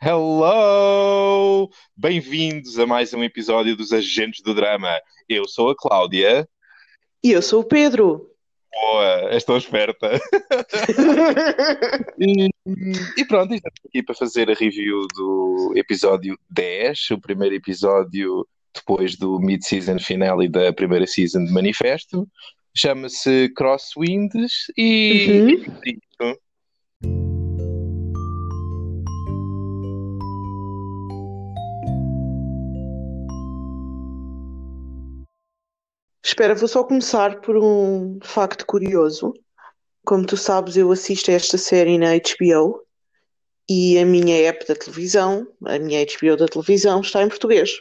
Hello! Bem-vindos a mais um episódio dos Agentes do Drama. Eu sou a Cláudia. E eu sou o Pedro. Boa, tão esperta. e, e pronto, estamos aqui para fazer a review do episódio 10, o primeiro episódio depois do mid-season finale da primeira season de Manifesto. Chama-se Crosswinds e. Uhum. Espera, vou só começar por um facto curioso. Como tu sabes, eu assisto a esta série na HBO e a minha app da televisão, a minha HBO da televisão, está em português.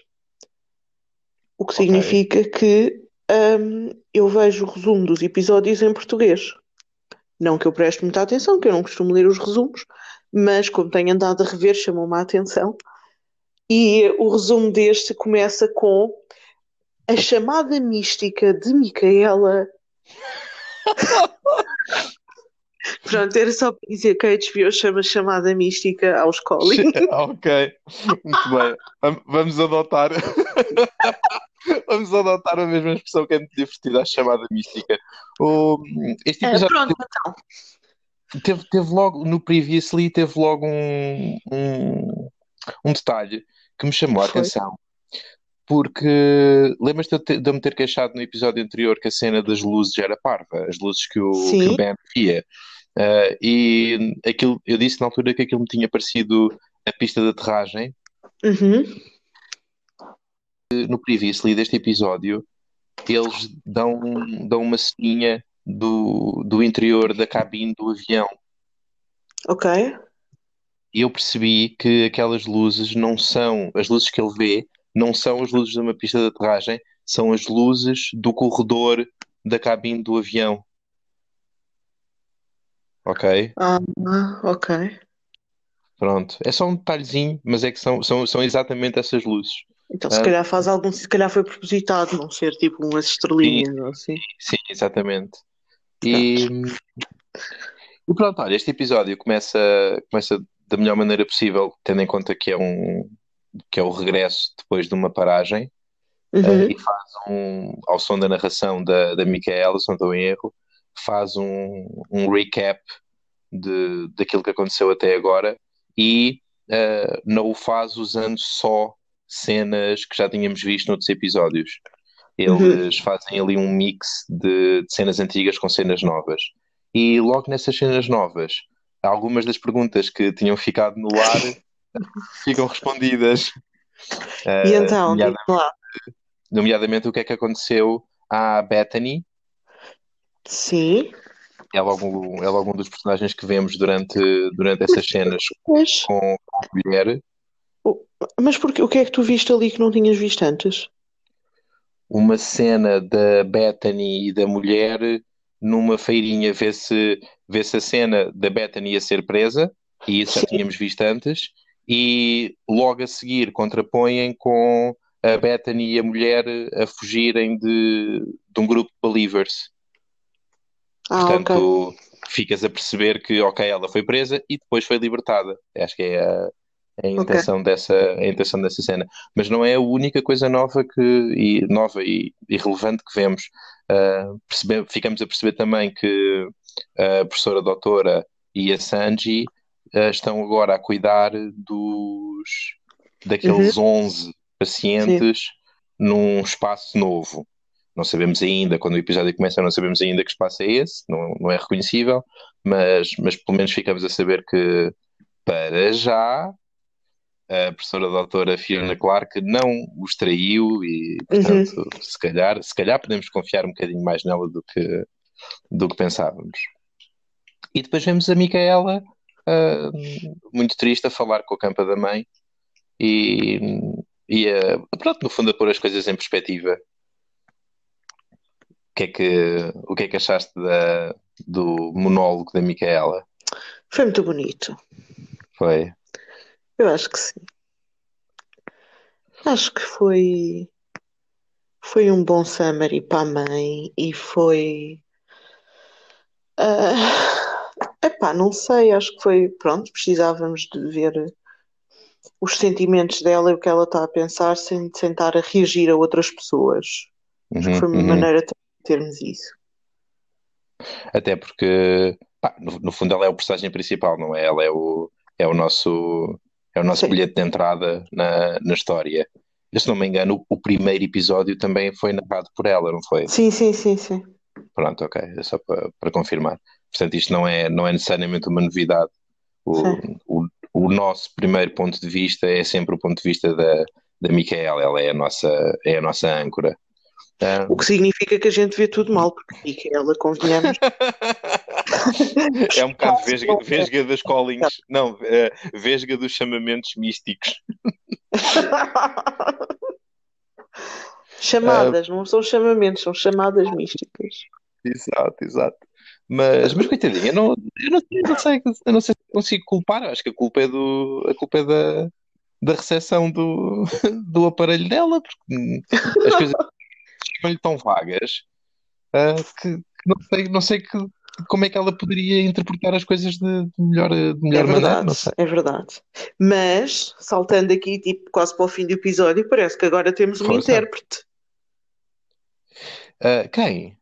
O que Ok. significa que hum, eu vejo o resumo dos episódios em português. Não que eu preste muita atenção, que eu não costumo ler os resumos, mas como tenho andado a rever, chamou-me a atenção. E o resumo deste começa com a chamada mística de Micaela. Pronto, era só para dizer que a HBO chama chamada mística aos Colin. ok, muito bem. Vam- Vamos adotar. Vamos adotar a mesma expressão que é muito divertida, a chamada mística. O, este Ah, episódio pronto, então. teve, teve logo, no Previously, teve logo um, um, um detalhe que me chamou a Foi. atenção. Porque lembras-te de de eu me ter queixado no episódio anterior que a cena das luzes era parva, as luzes que o, que o Ben via. Ah, e aquilo, eu disse na altura que aquilo me tinha parecido a pista de aterragem. Uhum. No Previously deste episódio, eles dão, dão uma ceninha do, do interior da cabine do avião. Ok. E eu percebi que aquelas luzes não são, as luzes que ele vê, não são as luzes de uma pista de aterragem, são as luzes do corredor da cabine do avião. Ok? Ah, ok. Pronto. É só um detalhezinho, mas é que são, são, são exatamente essas luzes. Então, se Ah. calhar faz algum, se calhar foi propositado, não ser tipo umas estrelinhas ou assim. Sim, exatamente. E, e pronto, olha, este episódio começa, começa da melhor maneira possível, tendo em conta que é um que é o regresso depois de uma paragem. Uhum. Uh, e faz um, ao som da narração da, da Micaela, se não estou em erro, faz um, um recap de, daquilo que aconteceu até agora e uh, não o faz usando só cenas que já tínhamos visto noutros episódios. Eles fazem ali um mix de, de cenas antigas com cenas novas. E logo nessas cenas novas, algumas das perguntas que tinham ficado no ar ficam respondidas. E Uh, então, nomeada- diz lá. nomeadamente o que é que aconteceu à Bethany. Sim. É logo, é logo um dos personagens que vemos durante, durante essas cenas Mas, com, com a mulher. mas porque, o que é que tu viste ali que não tinhas visto antes? Uma cena da Bethany e da mulher numa feirinha. Vê-se vê-se a cena da Bethany a ser presa, e isso já Sim. tínhamos visto antes, e logo a seguir contrapõem com a Bethany e a mulher a fugirem de, de um grupo de believers. Ah. Portanto, ficas a perceber que, ok, ela foi presa e depois foi libertada. Acho que é a, a intenção dessa, a intenção dessa cena. Mas não é a única coisa nova que, e, nova e, e relevante que vemos. Ah, percebe- ficamos a perceber também que a professora doutora e a Sanji ah, estão agora a cuidar dos daqueles 11 pacientes num espaço novo. Não sabemos ainda, quando o episódio começa, não sabemos ainda que espaço é esse, não, não é reconhecível, mas, mas pelo menos ficamos a saber que, para já, a professora doutora Fiona Clark não os traiu e, portanto, se calhar, se calhar podemos confiar um bocadinho mais nela do que, do que pensávamos. E depois vemos a Micaela, ah, muito triste, a falar com a campa da mãe e, e a, pronto, no fundo, a pôr as coisas em perspectiva. O que é que, o que é que achaste da, do monólogo da Micaela? Foi muito bonito. Foi. Eu acho que sim. Acho que foi foi um bom summary para a mãe e foi ah, epá, não sei, acho que foi pronto, precisávamos de ver os sentimentos dela e o que ela está a pensar sem, sem estar a reagir a outras pessoas. Acho que foi uma Uhum, uhum. maneira de termos isso. Até porque, pá, no, no fundo, ela é o personagem principal, não é? Ela é o, é o nosso, é o nosso Sim, bilhete de entrada na, na história. Eu, se não me engano, o, o primeiro episódio também foi narrado por ela, não foi? sim, sim, sim, sim. Pronto, ok, é só para, para confirmar. Portanto, isto não é, não é necessariamente uma novidade. O, o, o nosso primeiro ponto de vista é sempre o ponto de vista da, da Micaela, ela é a nossa, é a nossa âncora. Ah, O que significa que a gente vê tudo mal, porque Micaela, convenhamos, É um bocado vesga, vesga das callings, não, é, vesga dos chamamentos místicos. Chamadas, não são chamamentos, são chamadas místicas. Exato, exato. Mas, mas coitadinha, eu não, eu não, eu não sei, eu não sei se consigo culpar, eu acho que a culpa é do, a culpa é da, da recepção do, do aparelho dela, porque as coisas ficam-lhe tão vagas, ah, que, que não sei, não sei que, como é que ela poderia interpretar as coisas de, de melhor, de É melhor maneira, não verdade, sei. é verdade. Mas, saltando aqui, tipo, quase para o fim do episódio, parece que agora temos Força. intérprete. Ah, quem?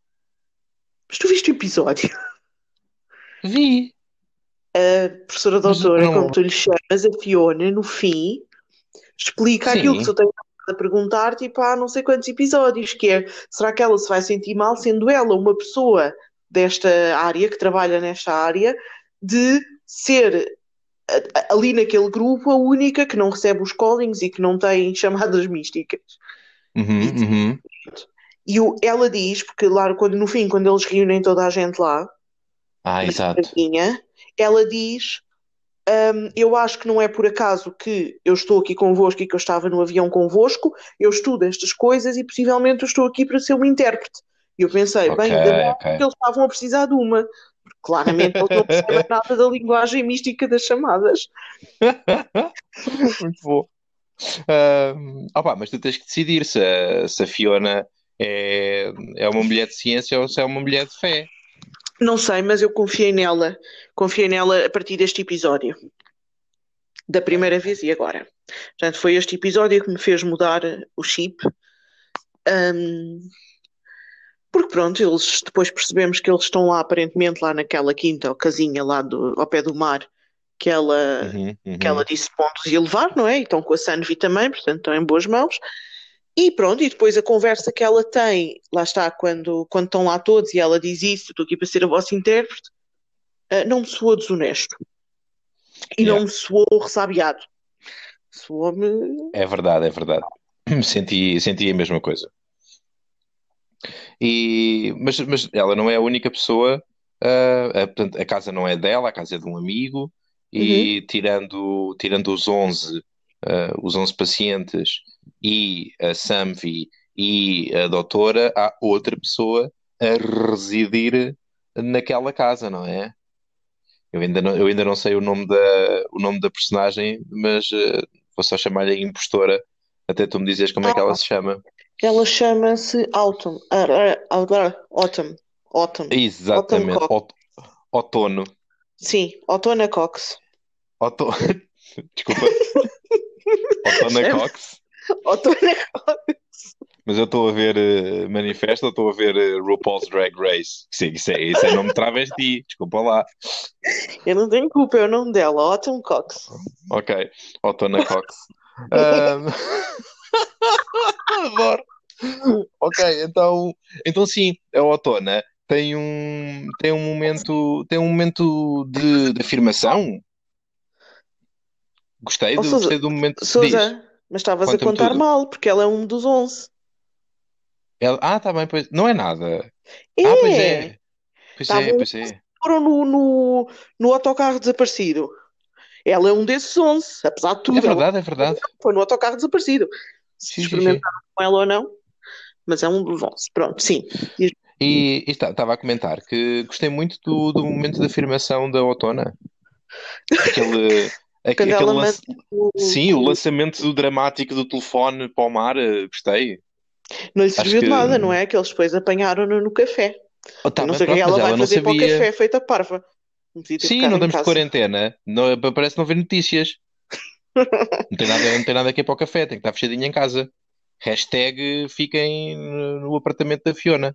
Mas tu viste o episódio? Vi, A professora doutora, não. como tu lhe chamas, a Fiona, no fim, explica aquilo que Sim. tu tens a perguntar, tipo, há não sei quantos episódios, que é, será que ela se vai sentir mal sendo ela uma pessoa desta área, que trabalha nesta área, de ser ali naquele grupo a única que não recebe os callings e que não tem chamadas místicas. Uhum, E, uhum. E o- ela diz, porque lá quando, no fim, quando eles reúnem toda a gente lá, Ah, exato. casinha, ela diz Hum, eu acho que não é por acaso que eu estou aqui convosco e que eu estava no avião convosco, eu estudo estas coisas e possivelmente eu estou aqui para ser uma intérprete. E eu pensei, Ok, bem, ainda bem que eles estavam a precisar de uma. Porque claramente eles não percebem nada da linguagem mística das chamadas. Muito bom. Ahm, opa, mas tu tens que decidir se a, se a Fiona é, é uma mulher de ciência ou se é uma mulher de fé. Não sei, mas eu confiei nela. Confiei nela a partir deste episódio. Da primeira vez e agora. Portanto, foi este episódio que me fez mudar o chip. Hum, Porque pronto, eles depois percebemos que eles estão lá, aparentemente, lá naquela quinta ou casinha lá do, ao pé do mar, que ela, Uhum, que ela uhum. disse pontos ia levar, não é? E estão com a Sanvi também, portanto estão em boas mãos. E pronto, e depois a conversa que ela tem, lá está, quando, quando estão lá todos e ela diz isso, estou aqui para ser a vossa intérprete, ah, não me soou desonesto. E não Yeah. me soou ressabiado. Soou-me. É verdade, é verdade. Senti, senti a mesma coisa. E, mas, mas ela não é a única pessoa. ah, a, portanto, a casa não é dela, a casa é de um amigo. Uhum. E tirando, tirando os 11, ah, os 11 pacientes e a Samvi e a doutora, há outra pessoa a residir naquela casa, não é? Eu ainda não, eu ainda não sei o nome da, o nome da personagem, mas ah, vou só chamar-lhe a impostora até tu me dizes como é que ela Ah, se chama. ela chama-se Autumn. Ah, ah, ah, Autumn. Autumn. Autumn Exatamente. Ot- outono. Sim, Autona Cox. Outo... Desculpa, Otona Cox. Autona Cox. Mas eu estou a ver uh, Manifesto ou estou a ver uh, RuPaul's Drag Race? Sim, isso é, isso é nome travesti, desculpa lá. Eu não tenho culpa, é o nome dela, Autumn Cox. Ok, Otona Cox. Ahm, Adoro. Ok, então, então sim, a Otona tem um, tem um momento, tem um momento de, de afirmação. Gostei Oh, do, Sousa, gostei do momento. Diz, Sousa, mas estavas a contar tudo. mal, porque ela é um dos 11. Ela, ah, tá bem, pois. Não é nada. Ah, pois É! é. Pois é, Estavam pois é. foram no, no, no autocarro desaparecido. Ela é um desses 11, apesar de É tudo. Ela verdade, é verdade. foi no autocarro desaparecido. Se Sim, sim, sim. experimentaram com ela ou não, mas é um dos 11. Pronto, sim. E estava a comentar que gostei muito do, do momento de afirmação da Otona. Aquele, aquele ela lance- manda o- sim, o lançamento do dramático do telefone para o mar, eh, gostei. Não lhe serviu de nada, não é? Que eles depois apanharam-no no café. Oh, tá não sei o que é ela vai fazer para o sabia. café feita parva. Sim, não estamos de quarentena. Não, parece não ver notícias. Não tem nada, não tem nada aqui para o café, tem que estar fechadinho em casa. Hashtag fiquem no apartamento da Fiona.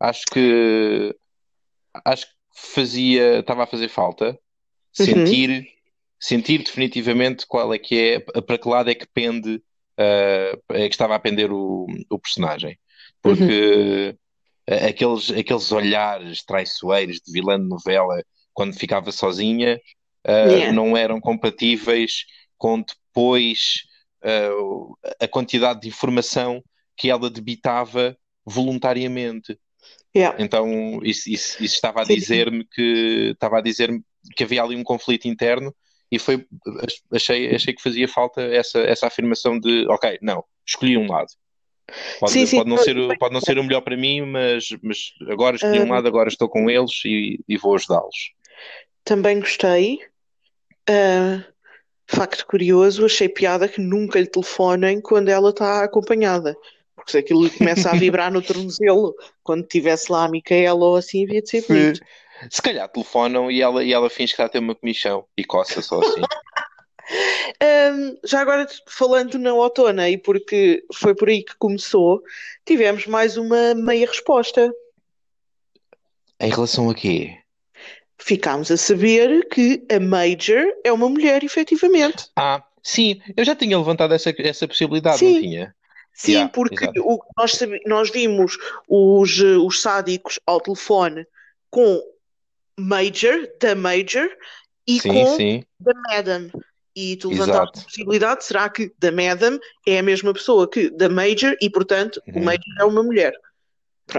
Acho que acho que fazia, estava a fazer falta Uhum. sentir, sentir definitivamente qual é que é, para que lado é que pende, uh, é que estava a pender o, o personagem. Porque uh, aqueles, aqueles olhares traiçoeiros de vilã de novela quando ficava sozinha uh, Yeah. não eram compatíveis com depois uh, a quantidade de informação que ela debitava voluntariamente. Yeah. Então isso, isso, isso estava a dizer-me que estava a dizer-me que havia ali um conflito interno e foi achei, achei que fazia falta essa, essa afirmação de ok, não, escolhi um lado. Pode, Sim, sim. pode não ser, o- pode não ser o melhor para mim, mas, mas agora escolhi um Ah. lado, agora estou com eles e, e vou ajudá-los. Também gostei. Ah, facto curioso, achei piada que nunca lhe telefonem quando ela está acompanhada. Porque se aquilo começa a vibrar no tornozelo, quando estivesse lá a Micaela ou assim, havia de ser bonito. Se calhar telefonam e ela, e ela finge que está a ter uma comichão e coça só assim. Ahm, já agora falando na Otona, e porque foi por aí que começou, tivemos mais uma meia resposta. em relação a quê? Ficámos a saber que a Major é uma mulher, efetivamente. Ah, sim, eu já tinha levantado essa, essa possibilidade, Sim. não tinha? Sim, Yeah, porque o, nós, nós vimos os, os sádicos ao telefone com Major, da Major, e Sim, com sim, da Madam. E tu levantaste a possibilidade, será que da Madam é a mesma pessoa que da Major e, portanto, o Uhum. Major é uma mulher?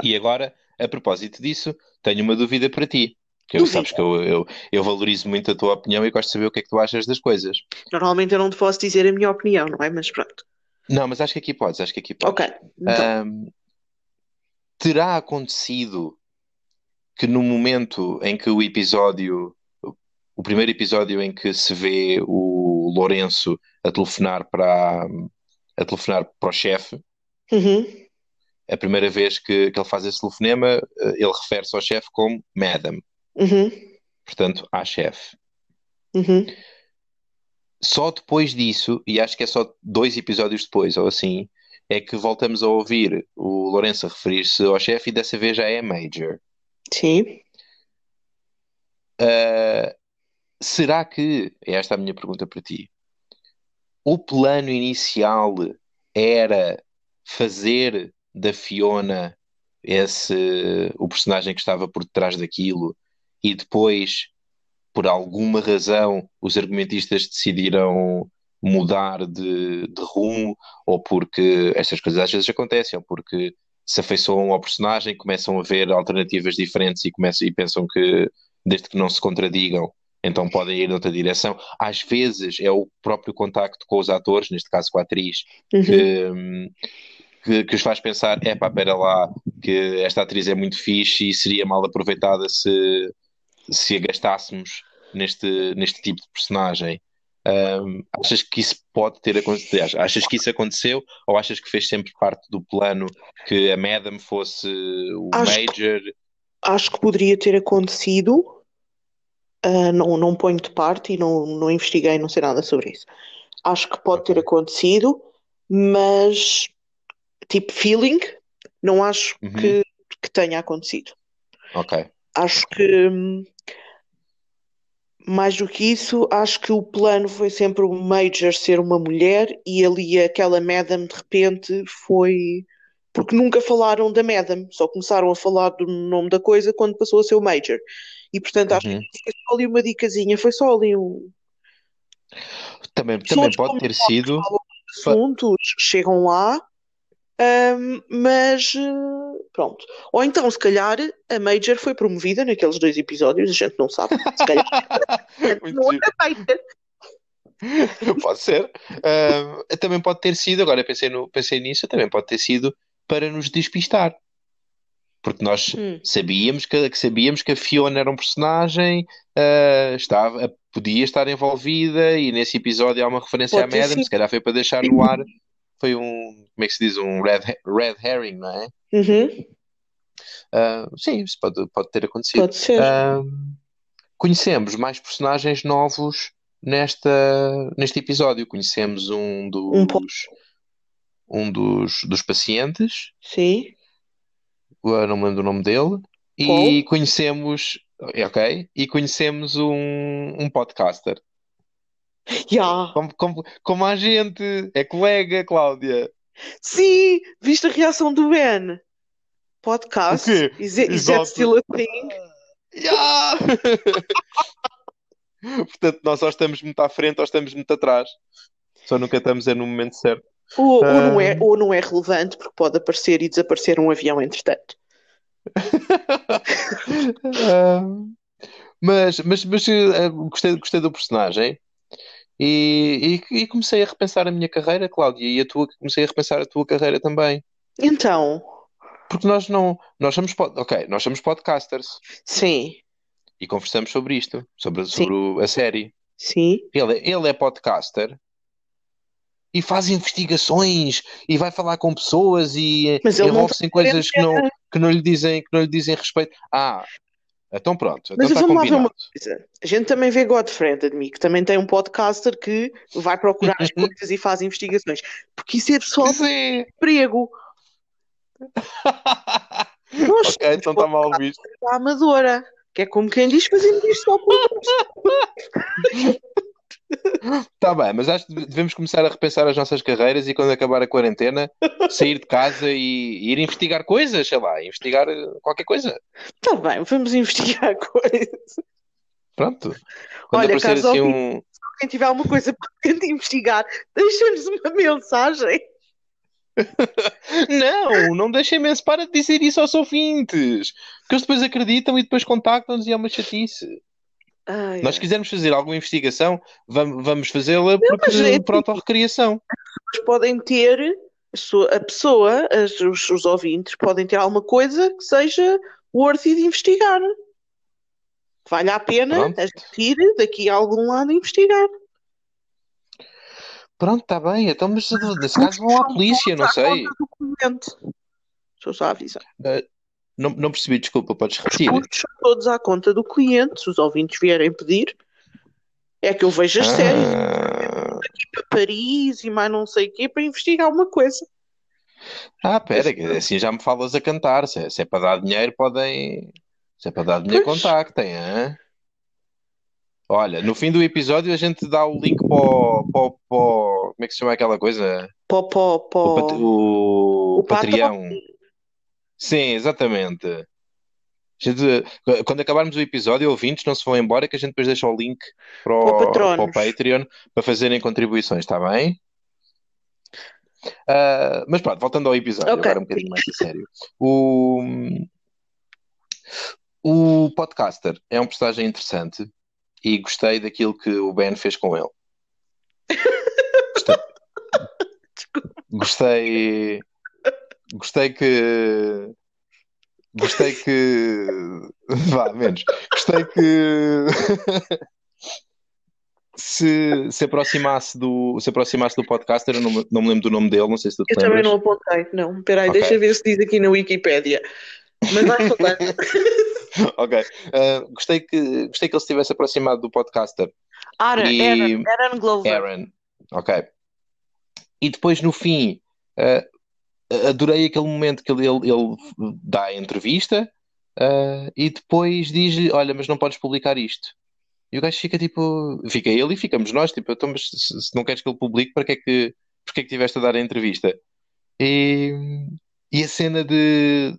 E agora, a propósito disso, tenho uma dúvida para ti. Que eu, sabes que eu, eu, eu valorizo muito a tua opinião e gosto de saber o que é que tu achas das coisas. Normalmente eu não te posso dizer a minha opinião, não é? Mas pronto. Não, mas acho que aqui podes, acho que aqui podes. Ok. Então, Ahm, terá acontecido que no momento em que o episódio, o primeiro episódio em que se vê o Lourenço a telefonar para, a telefonar para o chefe, uhum, a primeira vez que, que ele faz esse telefonema, eh, ele refere-se ao chefe como Madam, uhum, portanto, à chefe. uhum. Só depois disso, e acho que é só dois episódios depois, ou assim, é que voltamos a ouvir o Lourenço referir-se ao chefe e dessa vez já é Major. Sim. Uh, será que, esta é a minha pergunta para ti, o plano inicial era fazer da Fiona esse, o personagem que estava por detrás daquilo e depois, por alguma razão, os argumentistas decidiram mudar de, de rumo ou porque estas coisas às vezes acontecem, ou porque se afeiçoam ao personagem, começam a ver alternativas diferentes e, começam, e pensam que desde que não se contradigam, então podem ir noutra direção. Às vezes é o próprio contacto com os atores, neste caso com a atriz, Uhum. que, que, que os faz pensar: é pá, pera lá, que esta atriz é muito fixe e seria mal aproveitada se, se a gastássemos neste, neste tipo de personagem. Um, achas que isso pode ter acontecido? Achas que isso aconteceu ou achas que fez sempre parte do plano que a Madam fosse o Acho que- Major? Acho que poderia ter acontecido. Ah, não, não ponho de parte e não, não investiguei, não sei nada sobre isso. Acho que pode ter Ok. acontecido, mas tipo feeling, não acho Uhum. que, que tenha acontecido. Ok. Acho que hum, mais do que isso, acho que o plano foi sempre o Major ser uma mulher e ali aquela Madam de repente foi. Porque nunca falaram da Madam, só começaram a falar do nome da coisa quando passou a ser o Major. E portanto acho Uhum. que foi só ali uma dicasinha, foi só ali um. Também, também pode ter sido. assuntos, chegam lá, hum, mas eh, pronto. Ou então, se calhar, a Major foi promovida naqueles dois episódios, a gente não sabe. Se calhar. Pode ser. Ah, também pode ter sido, agora pensei, no, pensei nisso, também pode ter sido para nos despistar. Porque nós Hum. sabíamos que, que sabíamos que a Fiona era um personagem, ah, estava, podia estar envolvida, e nesse episódio há uma referência Pode à ter Madam, sido. se calhar foi para deixar no ar. Foi um, como é que se diz? Um red, red herring, não é? Uhum, Ah, sim, isso pode, pode ter acontecido. pode ser. Ah, conhecemos mais personagens novos nesta, neste episódio. Conhecemos um Um dos, um dos, dos pacientes, Sim. eu não me lembro do nome dele, e Paul. conhecemos, ok, e conhecemos um, um podcaster. Ya. Como, como, como a gente, é colega, Cláudia. Sim, viste a reação do Ben? O Podcast? quê? Is, it- is that Exato. still a thing? Ya! Portanto, nós ou estamos muito à frente ou estamos muito atrás. Só nunca estamos é no momento certo. Ou, ou não é, ou não é relevante, porque pode aparecer e desaparecer um avião entretanto. Ah, mas, mas, mas eh, gostei, gostei do personagem e, e, e comecei a repensar a minha carreira, Cláudia, e a tua, comecei a repensar a tua carreira também. Então, Porque nós não, nós somos, ok, nós somos podcasters sim, e conversamos sobre isto, sobre, sobre o- a série. sim. Ele, é- ele é podcaster e faz investigações e vai falar com pessoas e envolve-se em coisas que não, que não lhe dizem, que não lhe dizem respeito. Ah, então pronto, então Mas está vamos lá ver uma coisa. A gente também vê Godfriend, admito, que também tem um podcaster que vai procurar as coisas e faz investigações. Porque isso é pessoal Sim. emprego. Nós Ok, então está mal visto. amadora, que é como quem diz, fazemos isto só por Está bem, mas acho que devemos começar a repensar as nossas carreiras e quando acabar a quarentena, sair de casa e, ir investigar coisas, sei lá, investigar eh, qualquer coisa. Está Tá bem, vamos investigar coisas. Pronto. Quando Olha, caros assim um. Quem tiver alguma coisa para investigar, deixa-nos uma mensagem. Não, não deixem imenso para de dizer isso aos ouvintes, que eles depois acreditam e depois contactam-nos e é uma chatice. Ai, Nós quisermos fazer alguma investigação, vamos, vamos fazê-la porque, mas é por autorrecriação. Mas podem ter, a pessoa, as- os, os ouvintes, podem ter alguma coisa que seja worthy de investigar. Valha a pena ir daqui a algum lado investigar. Pronto, está bem. Então, mas nesse caso vão à polícia, não sei. Estou só a avisar. Não, não percebi, desculpa, podes Os repetir. custos são todos à conta do cliente. Se os ouvintes vierem pedir, é que eu vejo as séries Ah, para Paris e mais não sei o quê para investigar alguma coisa. ah, pera, assim já me falas a cantar. Se é, se é para dar dinheiro, podem. Se é para dar dinheiro, Pois. contactem, hã? Olha, no fim do episódio a gente dá o link para o, para o- para o- Como é que se chama aquela coisa? Pó, pó, pó. O, o O Patreon. Patreon. Sim, exatamente. A gente- quando acabarmos o episódio, ouvintes, não se vão embora, que a gente depois deixa o link para o para o Patreon para fazerem contribuições, está bem? Ah, mas pronto, voltando ao episódio, Ok. agora um bocadinho mais a sério. O, o podcaster é um personagem interessante e gostei daquilo que o Ben fez com ele. Gostei, gostei, gostei que gostei que vá, menos. Gostei que se, se aproximasse do se aproximasse do podcaster, eu não, me- não me lembro do nome dele, não sei se tu te Eu também lembras. não apontei, não. Espera aí, Ok. deixa ver se diz aqui na Wikipédia. Mas vai falando. Ok. Ah, gostei que gostei que ele se tivesse aproximado do podcaster. Aaron, E- Aaron, Aaron Glover. Aaron. Ok. E depois no fim, ah, adorei aquele momento que ele, ele, ele dá a entrevista ah, e depois diz-lhe: Olha, mas não podes publicar isto. E o gajo fica tipo, fica ele e ficamos nós, tipo, então, mas se, se não queres que ele publique, para que é que, porque é que tiveste a dar a entrevista? E, e a cena de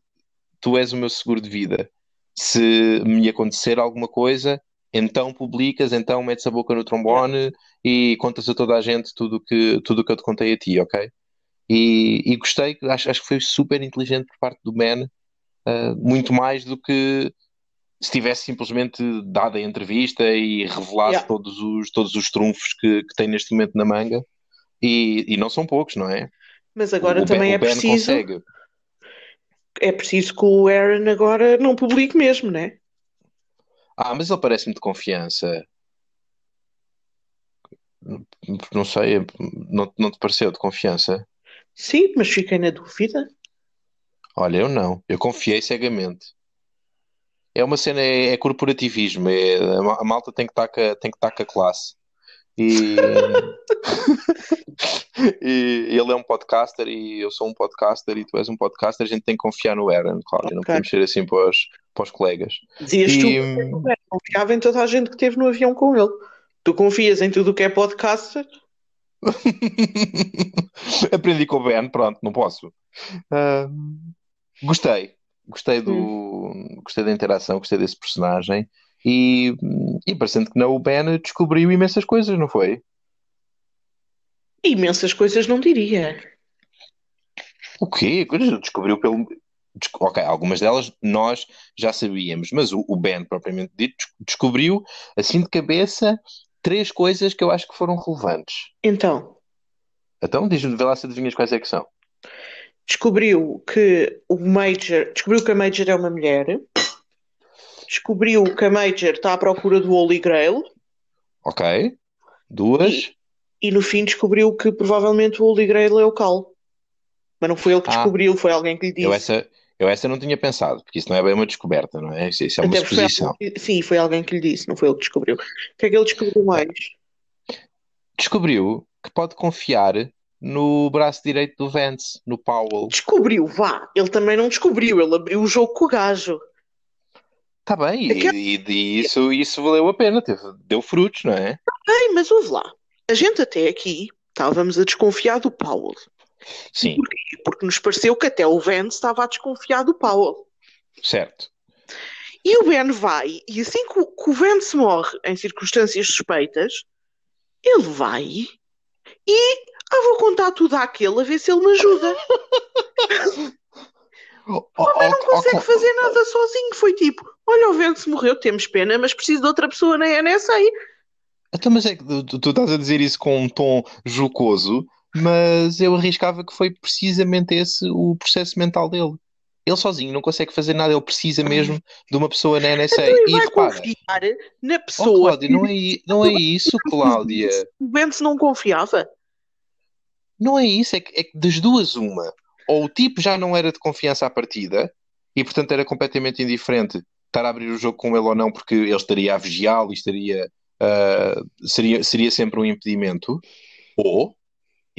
tu és o meu seguro de vida. Se me acontecer alguma coisa, então publicas, então metes a boca no trombone e contas a toda a gente tudo que, tudo que eu te contei a ti, ok? E, e gostei, acho, acho que foi super inteligente por parte do Man, uh, muito mais do que se tivesse simplesmente dado a entrevista e revelasse Yeah. todos os, todos os trunfos que, que tem neste momento na manga. E, e não são poucos, não é? Mas agora o também é Ben preciso, consegue. é preciso que o Aaron agora não publique mesmo, né? Ah, mas ele parece-me de confiança. Não sei, não, não te pareceu de confiança? Sim, mas fiquei na dúvida. Olha, eu não. Eu confiei cegamente. É uma cena, é, é corporativismo. É, a ma- a malta tem que estar com a, tem que estar com a classe. E... e ele é um podcaster e eu sou um podcaster e tu és um podcaster, a gente tem que confiar no Aaron, Cláudia, não Ok. podemos ser assim para os, para os colegas. Dizias tu E, que hum, confiava em toda a gente que esteve no avião com ele. Tu confias em tudo o que é podcaster? aprendi com o Ben, pronto, não posso. Ah, gostei, gostei do, Hum. gostei da interação, gostei desse personagem e, e parecendo que não, o Ben descobriu imensas coisas, não foi? Imensas coisas não diria. O quê? Coisas Descobriu pelo. Ok, algumas delas nós já sabíamos, mas o, Ben, propriamente dito, des- descobriu assim de cabeça três coisas que eu acho que foram relevantes. Então, Então, diz-me, vê lá se adivinhas quais é que são. descobriu que o Major, descobriu que a Major é uma mulher, descobriu que a Major está à procura do Holy Grail Ok? Duas. e no fim descobriu que provavelmente o Holy Grail é o Cal. Mas não foi ele que Ah, descobriu, foi alguém que lhe eu disse. essa, eu essa não tinha pensado, porque isso não é bem uma descoberta, não é? Isso, isso é uma Até foi que- sim, foi alguém que lhe disse, não foi ele que descobriu. O que é que ele descobriu mais? Descobriu que pode confiar no braço direito do Vance, no Powell. Descobriu, vá. Ele também não descobriu, ele abriu o jogo com o gajo. Está bem, Aquele- e, e- isso, isso valeu a pena, teve- deu frutos, não é? Ei, mas ouve lá. A gente até aqui estávamos a desconfiar do Powell. Sim, Porque nos pareceu que até o Vance estava a desconfiar do Powell. certo. E o Ben vai, e assim que o, que o Vance morre em circunstâncias suspeitas, ele vai e ah, vou contar tudo àquele a ver se ele me ajuda. Oh, O homem não oh, oh, consegue oh, fazer nada sozinho. Foi tipo: olha, o Vance morreu, temos pena, mas preciso de outra pessoa na NSA. Então, mas é que tu- tu estás a dizer isso com um tom jocoso, mas eu arriscava que foi precisamente esse o processo mental dele. Ele sozinho não consegue fazer nada, ele precisa mesmo de uma pessoa na NSA. Então ele E vai repara, confiar na oh pessoa Cláudia, não é, não é isso, Cláudia. o Vance não confiava. Não é isso, é que, é que das duas, uma. Ou o tipo já não era de confiança à partida, e portanto era completamente indiferente estar a abrir o jogo com ele ou não, porque ele estaria a vigiá-lo e estaria, ah, seria, seria sempre um impedimento, ou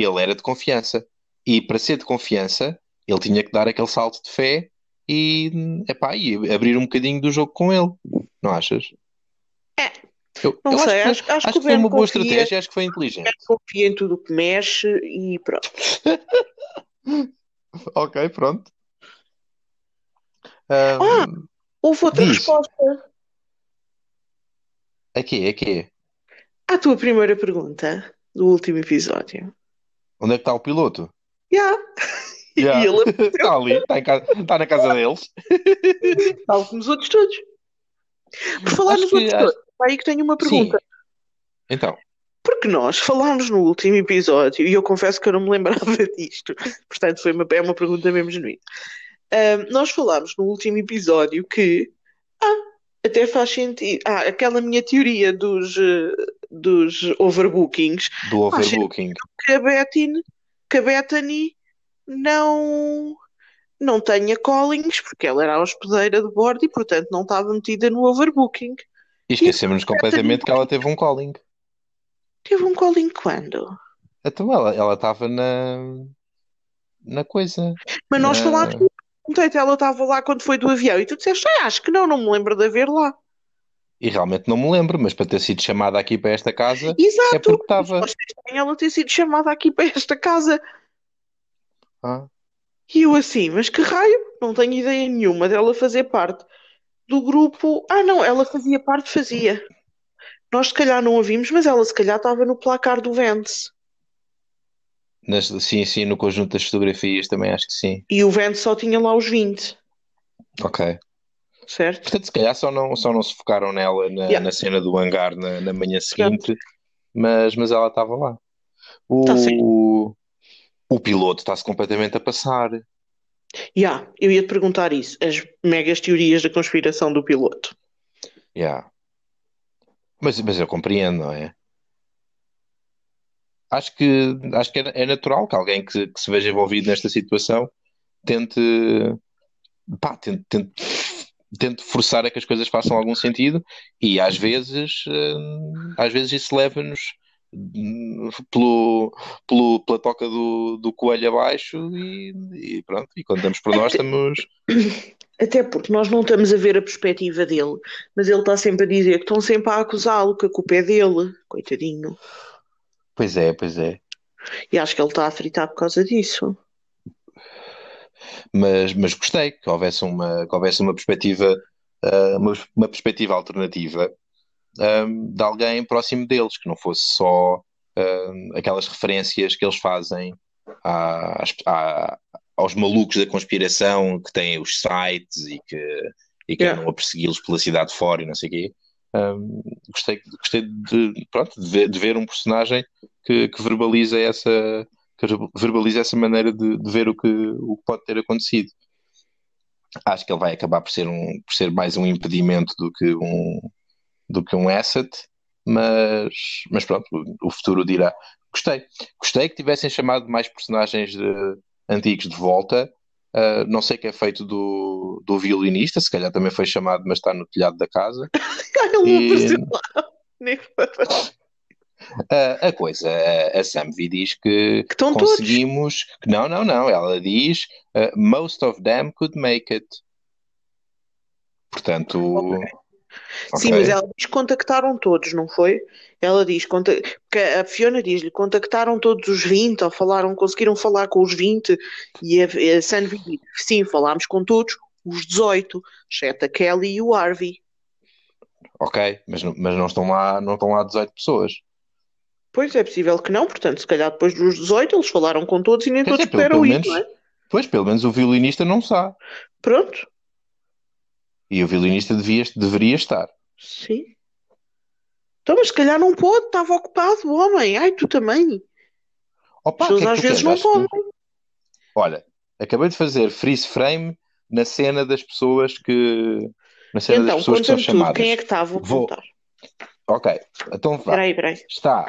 ele era de confiança. E para ser de confiança, ele tinha que dar aquele salto de fé e, epá, e abrir um bocadinho do jogo com ele. Não achas? É. Eu, Não eu sei, acho que, acho acho que que foi uma boa confia, estratégia, acho que foi inteligente. confia em tudo o que mexe e pronto. Ok, pronto. Ah, Ahm, houve outra diz. resposta Aqui, aqui. à tua primeira pergunta do último episódio. Onde é que está o piloto? Yeah. E Yeah. ele Está ali, está, casa, está na casa deles. tal como os outros todos. Por falar Acho nos que- outros acho- todos, aí que tenho uma Sim. pergunta. Então, Porque nós falámos no último episódio, e eu confesso que eu não me lembrava disto, portanto foi uma, é uma pergunta mesmo genuína. Ahm, nós falámos no último episódio que ah, até faz sentido. Ah, aquela minha teoria dos, eh, dos overbookings, do overbooking. que a Bethany, que a Bethany não, não tenha callings, porque ela era a hospedeira de bordo e, portanto, não estava metida no overbooking. E esquecemos completamente que ela teve um calling. Teve um calling quando? Então ela ela estava na, na coisa. Mas nós Na- falámos, perguntei-te, ela estava lá quando foi do avião e tu disseste, ah, acho que não, não me lembro de haver lá. E realmente não me lembro, mas para ter sido chamada aqui para esta casa, Exato, é porque estava. Ela ter sido chamada aqui para esta casa. Ah, E eu assim, mas que raio? Não tenho ideia nenhuma dela fazer parte do grupo. Ah, não, ela fazia parte, fazia. Nós se calhar não a vimos, mas ela se calhar estava no placar do Vance. Nas, sim, sim, no conjunto das fotografias também acho que sim. E o Vance só tinha lá os 20, Ok. certo? Portanto, se calhar só não, só não se focaram nela na, Yeah. na cena do hangar na, na manhã seguinte, mas, mas ela estava lá. O, Tá o piloto está-se completamente a passar. Já, eu ia te perguntar isso. As megas teorias da conspiração do piloto. Yeah. Mas, mas eu compreendo, não é? Acho que, acho que é, é natural que alguém que, que se veja envolvido nesta situação tente, pá, tente, tente, tente forçar a que as coisas façam algum sentido e às vezes, hum, às vezes isso leva-nos pelo, pelo, pela toca do, do coelho abaixo e, e pronto, e quando damos por nós estamos. Até porque nós não estamos a ver a perspectiva dele, mas ele está sempre a dizer que estão sempre a acusá-lo, que a culpa é dele, coitadinho. Pois é, pois é. E acho que ele está a fritar por causa disso. Mas, mas gostei que houvesse uma, que houvesse uma perspectiva, uh, uma, uma perspectiva alternativa um, de alguém próximo deles, que não fosse só um, aquelas referências que eles fazem às, à, aos malucos da conspiração que têm os sites e que, e que yeah. andam a persegui-los pela cidade fora e não sei o quê. Um, gostei, gostei de, pronto, de, ver, de ver um personagem que, que, verbaliza essa que verbaliza essa maneira de, de, ver o que, o que pode ter acontecido. Acho que ele vai acabar por ser, um, por ser mais um impedimento do que um, do que um asset, mas, mas pronto, o futuro dirá. Gostei. Gostei que tivessem chamado mais personagens de, antigos de volta. Uh, não sei o que é feito do, do violinista, se calhar também foi chamado, mas está no telhado da casa. Ele e... Uh, a coisa, a, a Samvi diz que, que conseguimos. Que não, não, não. Ela diz uh, most of them could make it. Portanto, okay. Sim, mas ela diz que contactaram todos, não foi? Ela diz, porque a Fiona diz-lhe, contactaram todos os 20, ou falaram, conseguiram falar com os 20, e a, a Sandy diz, sim, falámos com todos, os 18, exceto a Kelly e o Harvey. Ok, mas, mas não, estão lá, não estão lá 18 pessoas. Pois é possível que não, portanto, se calhar depois dos 18 eles falaram com todos e nem pois todos é, puderam ir, não é? Pois, pelo menos o violinista não sabe. Pronto. E o violinista devia, deveria estar. Sim. Então, mas se calhar não pôde, estava ocupado o homem. Ai, tu também. Opa, As pessoas é às vezes não podem. Olha, acabei de fazer freeze frame na cena das pessoas que. Na cena então, das pessoas que são chamadas. Quem é que está? Vou, Vou... contar. Ok, então vá. Peraí, peraí. Está.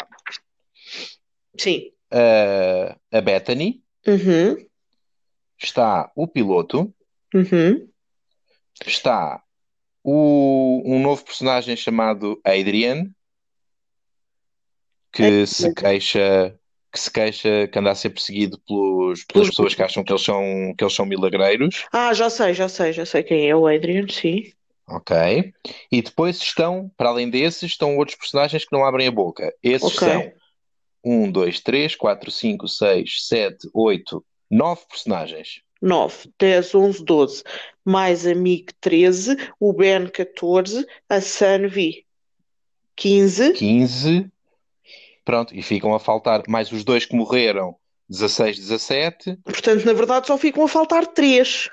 Sim. Uh, a Bethany. Uhum. Está o piloto. Uhum está o, um novo personagem chamado Adrian que é. se queixa que se queixa que anda a ser perseguido pelos, pelas pessoas que acham que eles são que eles são milagreiros. Ah, já sei, já sei, já sei quem é o Adrian, sim. Ok. E depois estão, para além desses, estão outros personagens que não abrem a boca. Esses okay. são 1, 2, 3, 4, 5, 6, 7, 8, 9 personagens. 9, 10, 11, 12, mais a MiG 13, o Ben 14, a Sunvi 15. 15. Pronto, e ficam a faltar mais os dois que morreram, 16, 17. Portanto, na verdade, só ficam a faltar 3.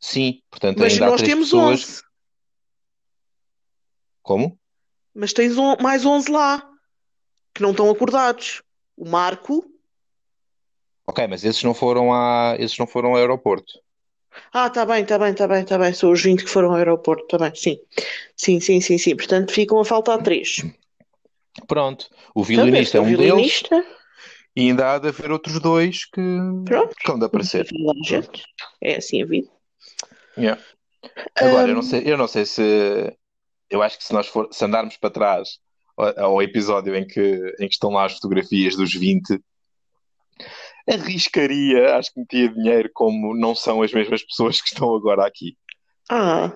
Sim, portanto, Mas ainda nós temos pessoas... 11. Como? Mas tens on... mais 11 lá que não estão acordados. O Marco, Ok, mas esses não foram a, esses não foram ao aeroporto. Ah, tá bem, tá bem, tá bem, tá bem. São os 20 que foram ao aeroporto, tá bem, sim. Sim, sim, sim, sim. Portanto, ficam a faltar três. Pronto. O violinista é um violinista. deles. E ainda há de haver outros dois que, Pronto. que vão de aparecer. É assim a vida. Yeah. Agora, um... eu, não sei, eu não sei se. Eu acho que se nós for, se andarmos para trás ao, ao episódio em que, em que estão lá as fotografias dos 20 arriscaria, acho que metia dinheiro como não são as mesmas pessoas que estão agora aqui. Ah.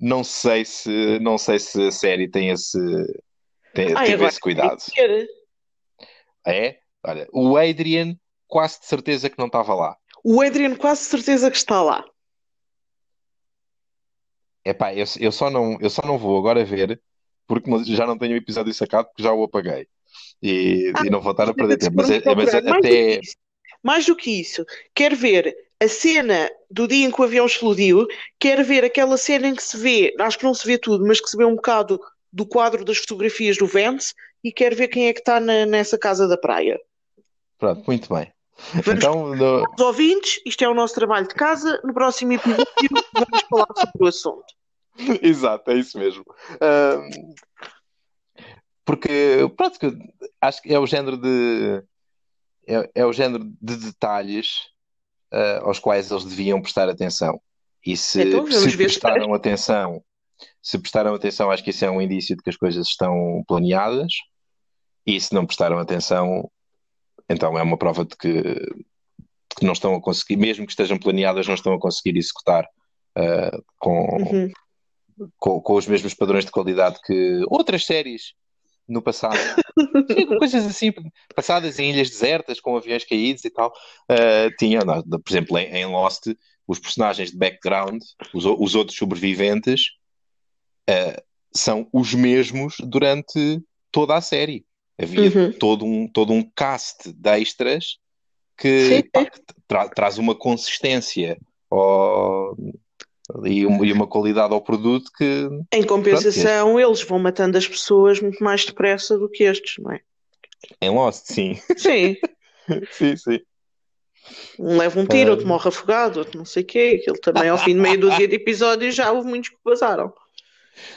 Não sei se, não sei se a série tem esse, tem, ah, teve esse cuidado. É? Olha, o Adrian quase de certeza que não estava lá. O Adrian quase de certeza que está lá. Epá, eu, eu, só não, eu só não vou agora ver porque já não tenho o episódio sacado porque já o apaguei e, ah, e não vou estar a perder tempo. Mas, é, mas é, mais até. Do mais do que isso, quero ver a cena do dia em que o avião explodiu, quero ver aquela cena em que se vê, acho que não se vê tudo, mas que se vê um bocado do quadro das fotografias do Vance e quero ver quem é que está na, nessa casa da praia. Pronto, muito bem. Vamos então, no... Os ouvintes, isto é o nosso trabalho de casa. No próximo episódio vamos falar sobre o assunto. Exato, é isso mesmo. Um, porque, pronto, acho que é o género de. É, é o género de detalhes uh, aos quais eles deviam prestar atenção. E se, então, se prestaram atenção, se prestaram atenção, acho que isso é um indício de que as coisas estão planeadas. E se não prestaram atenção, então é uma prova de que, de que não estão a conseguir, mesmo que estejam planeadas, não estão a conseguir executar uh, com, uhum. com, com, os mesmos padrões de qualidade que outras séries no passado. coisas assim, passadas em ilhas desertas, com aviões caídos e tal. Uh, tinha, não, por exemplo, em, em, Lost, os personagens de background, os, os outros sobreviventes, uh, são os mesmos durante toda a série. Havia uhum. todo, um, todo um cast de extras que, pá, que tra traz uma consistência ao, e, uma qualidade ao produto que. Em compensação, pronto, eles vão matando as pessoas muito mais depressa do que estes, não é? Em Lost, sim. Sim. sim, sim. Um leva um tiro, outro morre afogado, outro não sei o quê. Aquilo também, ao fim de meia dúzia de episódios, já houve muitos que vazaram.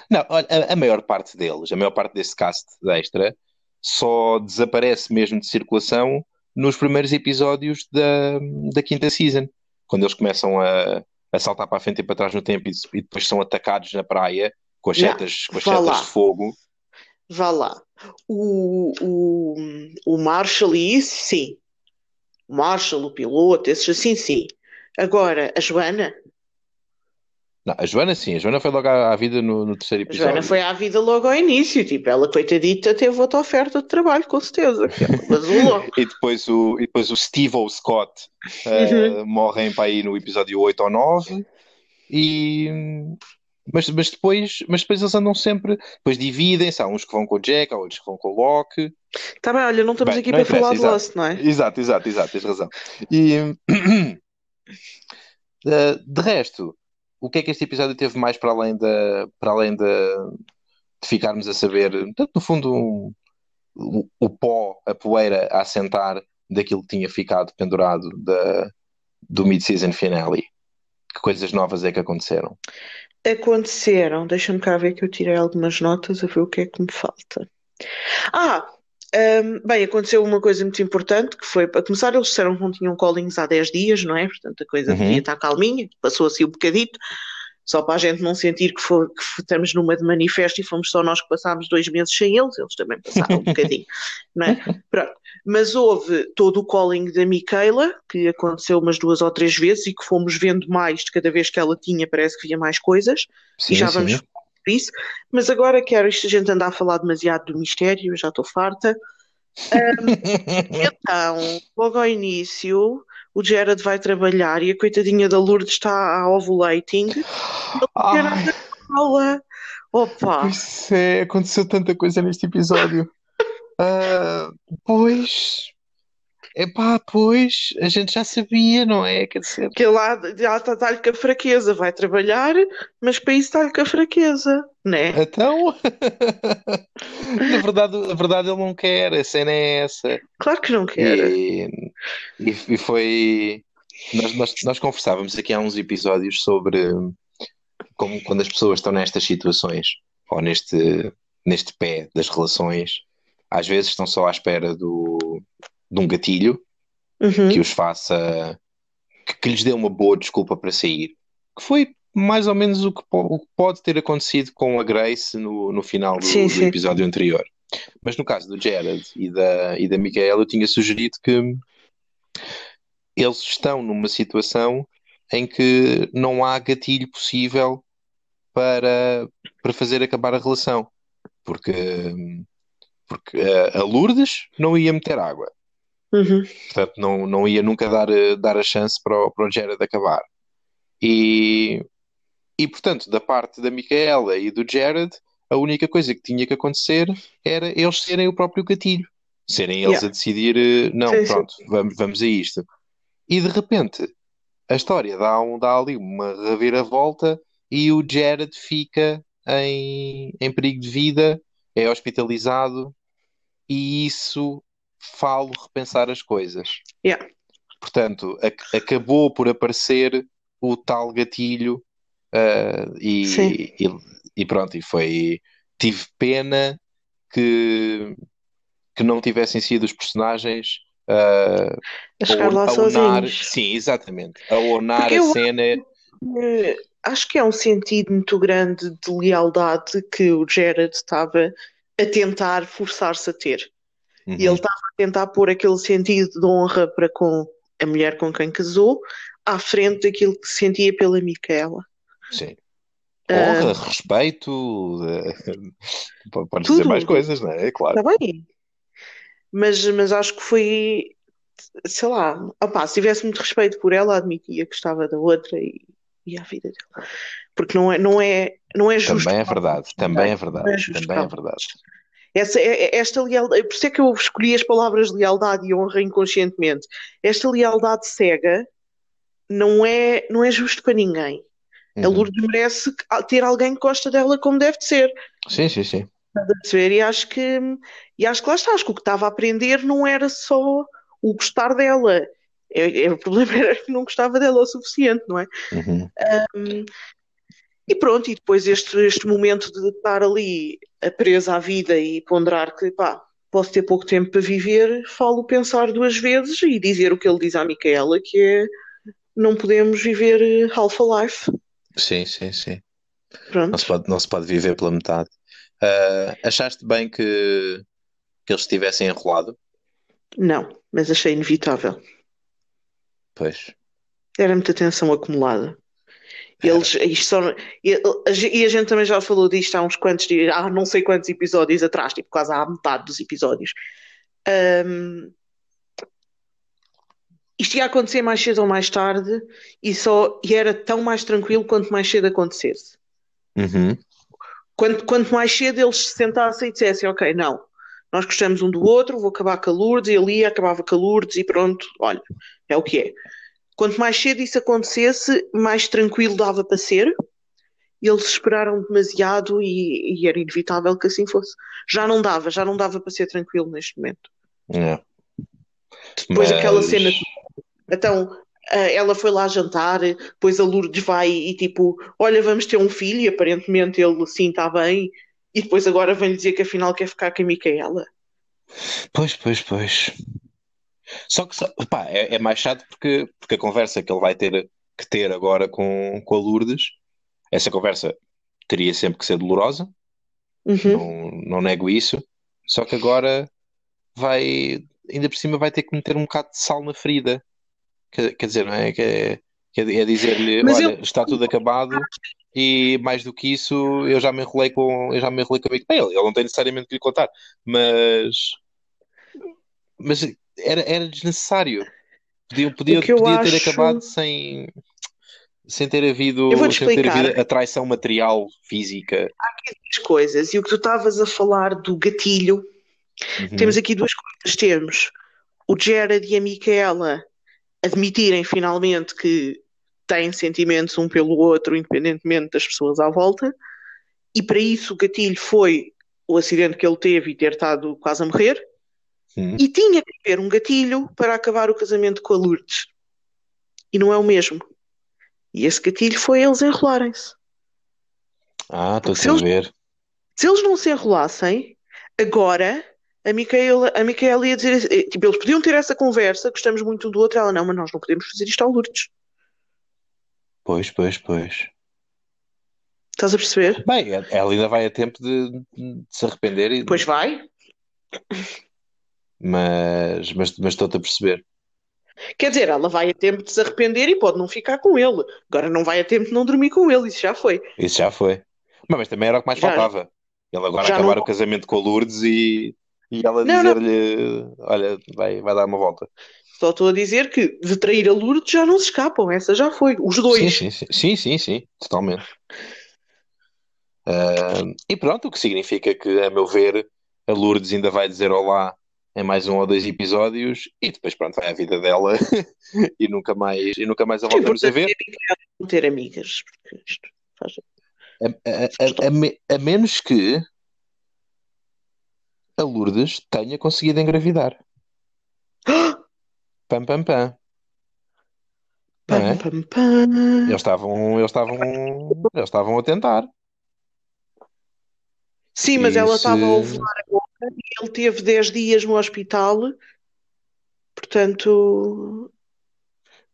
Não, olha, a, a, maior parte deles, a maior parte desse cast extra, só desaparece mesmo de circulação nos primeiros episódios da, da quinta season, quando eles começam a, a saltar para a frente e para trás no tempo e, e depois são atacados na praia com as setas, com as setas de fogo. Vá lá. O, o, o Marshall e isso, sim. O Marshall, o piloto, esses assim, sim. Agora, a Joana, não, a Joana sim, a Joana foi logo à, à vida no, no, terceiro episódio. A Joana foi à vida logo ao início, tipo, ela, coitadita, teve outra oferta de trabalho, com certeza. e, depois o, e depois o Steve O. Scott uh, uhum. morrem para aí no episódio 8 ou 9 e. Mas, mas, depois, mas depois eles andam sempre, depois dividem-se, há uns que vão com o Jack, há outros que vão com o Locke. Tá bem, olha, não estamos bem, aqui para falar de Lost, não é? Exato, exato, exato, tens razão. E de, de resto, o que é que este episódio teve mais para além da, para além de, ficarmos a saber, tanto no fundo, um, o, o, pó, a poeira a assentar daquilo que tinha ficado pendurado da, do mid-season finale? Que coisas novas é que aconteceram? Aconteceram, deixa-me cá ver que eu tirei algumas notas a ver o que é que me falta. Ah, um, bem, aconteceu uma coisa muito importante que foi, para começar, eles disseram que não tinham callings há 10 dias, não é? Portanto, a coisa uhum. devia estar calminha, passou assim um bocadito, só para a gente não sentir que, foi, que estamos numa de manifesto e fomos só nós que passámos dois meses sem eles, eles também passaram um bocadinho, não é? Pronto. Mas houve todo o calling da Micaela, que aconteceu umas duas ou três vezes e que fomos vendo mais de cada vez que ela tinha, parece que via mais coisas, sim, e já sim. vamos isso, mas agora quero isto a gente andar a falar demasiado do mistério, já estou farta. Um, então, logo ao início, o Jared vai trabalhar e a coitadinha da Lourdes está a ovulating. Ele aula. Opa! Pois é, aconteceu tanta coisa neste episódio. uh, pois Epá, pois, a gente já sabia, não é? Quer dizer... Que lá já está-lhe com a fraqueza, vai trabalhar, mas para isso está-lhe com a fraqueza, né? Então, na verdade, a verdade ele não quer, a cena é essa. Claro que não quer. E, e, e foi. Nós, nós, nós conversávamos aqui há uns episódios sobre como quando as pessoas estão nestas situações, ou neste, neste pé das relações, às vezes estão só à espera do de um gatilho uhum. que os faça que, que, lhes dê uma boa desculpa para sair. Que foi mais ou menos o que, o que pode ter acontecido com a Grace no, no final do, sim, sim. do, episódio anterior. Mas no caso do Jared e da, e da Micaela, eu tinha sugerido que eles estão numa situação em que não há gatilho possível para, para fazer acabar a relação. Porque, porque a Lourdes não ia meter água. Uhum. Portanto, não, não ia nunca dar, eh, dar a chance para o, para o Jared acabar. E, e, portanto, da parte da Micaela e do Jared, a única coisa que tinha que acontecer era eles serem o próprio gatilho. Serem eles yeah. a decidir, eh, não, sim, pronto, sim. Vamos, vamos a isto. E de repente, a história dá, um, dá ali uma reviravolta e o Jared fica em, em perigo de vida, é hospitalizado e isso falo repensar as coisas. Yeah. Portanto, ac acabou por aparecer o tal gatilho uh, e, e, e, pronto, e foi. Tive pena que, que não tivessem sido os personagens uh, a chegar lá onar, sim, exatamente, a onar Porque a cena. acho que é um sentido muito grande de lealdade que o Jared estava a tentar forçar-se a ter. Uhum. E ele estava a tentar pôr aquele sentido de honra para com a mulher com quem casou à frente daquilo que sentia pela Micaela. Sim. Honra, respeito, eh, po- podes dizer mais coisas, não é? É claro. Está bem. Mas, mas acho que foi, sei lá, opá, se tivesse muito respeito por ela, admitia que gostava da outra e, e a vida dela. Porque não é, não é, não é justo. Também é verdade, também é é verdade, também é verdade. Essa, é- é- esta lealdade, por isso é que eu escolhi as palavras lealdade e honra inconscientemente. Esta lealdade cega não é, não é justo para ninguém. A Uhum. Lourdes merece ter alguém que gosta dela como deve de ser. Sim, sim, sim. A? E acho que, e acho que lá está, acho que o que estava a aprender não era só o gostar dela. É, é- o problema era que não gostava dela o suficiente, não é? Uhum. E pronto, e depois este, este momento de estar ali presa à vida e ponderar que, pá, posso ter pouco tempo para viver, falo pensar duas vezes e dizer o que ele diz à Micaela, que é não podemos viver eh, half a life. Sim, sim, sim. Pronto. Não se pode, não se pode viver pela metade. Ah, achaste bem que, que eles estivessem enrolado? Não, mas achei inevitável. Pois. Era muita tensão acumulada. Eles, isto só, e, a ge- a gente também já falou disto há uns quantos dias, há não sei quantos episódios atrás, tipo quase à metade dos episódios. Ahm, isto ia acontecer mais cedo ou mais tarde e, só, e era tão mais tranquilo quanto mais cedo acontecesse. Uhum. Quanto, quanto mais cedo eles se sentassem e dissessem, ok, não, nós gostamos um do outro, vou acabar com a Lourdes, e ali acabava com a Lourdes e pronto, olha, é o que é. Quanto mais cedo isso acontecesse, mais tranquilo dava para ser. Eles esperaram demasiado e, e era inevitável que assim fosse. Já não dava, já não dava para ser tranquilo neste momento. É. Depois aquela Mas- cena. Então, ela foi lá jantar, depois a Lourdes vai e tipo, olha, vamos ter um filho, e aparentemente ele sim está bem, e depois agora vem dizer que afinal quer ficar com a Micaela. Pois, pois, pois. Só que pá, é, é mais chato porque, porque a conversa que ele vai ter que ter agora com, com a Lourdes, essa conversa teria sempre que ser dolorosa, Uhum. não, não nego isso. Só que agora vai, ainda por cima, vai ter que meter um bocado de sal na ferida. Quer, quer dizer, não é? Que é, que é dizer-lhe: Mas olha, eu- está tudo acabado. E mais do que isso, eu já me enrolei com, eu já me enrolei com ele, ele não tem necessariamente que lhe contar, mas, mas era, era desnecessário. Podia, podia, podia ter acho- acabado sem, sem ter havido, sem ter havido a traição material, física. As coisas, e o que tu estavas a falar do gatilho, Uhum. temos aqui duas coisas. Temos o Jared e a Micaela admitirem finalmente que têm sentimentos um pelo outro, independentemente das pessoas à volta, e para isso o gatilho foi o acidente que ele teve e ter estado quase a morrer, Uhum. e tinha que haver um gatilho para acabar o casamento com a Lourdes. E não é o mesmo. E esse gatilho foi eles enrolarem-se. Ah, estou a eles- ver. Se eles não se enrolassem, agora a Micaela, a Micaela ia dizer, eh, tipo, eles podiam ter essa conversa, gostamos muito um do outro, ela não, mas nós não podemos fazer isto ao Lourdes. Pois, pois, pois. Estás a perceber? Bem, ela ainda vai a tempo de, de se arrepender, e, Pois vai. Mas, mas, mas estou-te a perceber. Quer dizer, ela vai a tempo de se arrepender e pode não ficar com ele. Agora não vai a tempo de não dormir com ele, isso já foi. Isso já foi. Mas, mas também era o que mais Já- faltava. Ele agora acabar não- o casamento com a Lourdes e, e ela dizer-lhe: Olha, vai, vai dar uma volta. Só estou a dizer que de trair a Lourdes já não se escapam, essa já foi. Os dois. Sim, sim, sim, sim, sim, sim, totalmente. Ah, e pronto, o que significa que, a meu ver, a Lourdes ainda vai dizer olá em mais um ou dois episódios e depois, pronto, vai a vida dela e nunca mais, e nunca mais a voltamos a ver. importante é ter amigas. Porque isto faz... A, a- a- a me- a menos que a Lourdes tenha conseguido engravidar. Pam, pam, pam. Não é? Pam, pam, pam. Eles estavam, eles estavam, eles estavam a tentar. Sim, mas ela estava a ovular ele teve 10 dias no hospital. Portanto,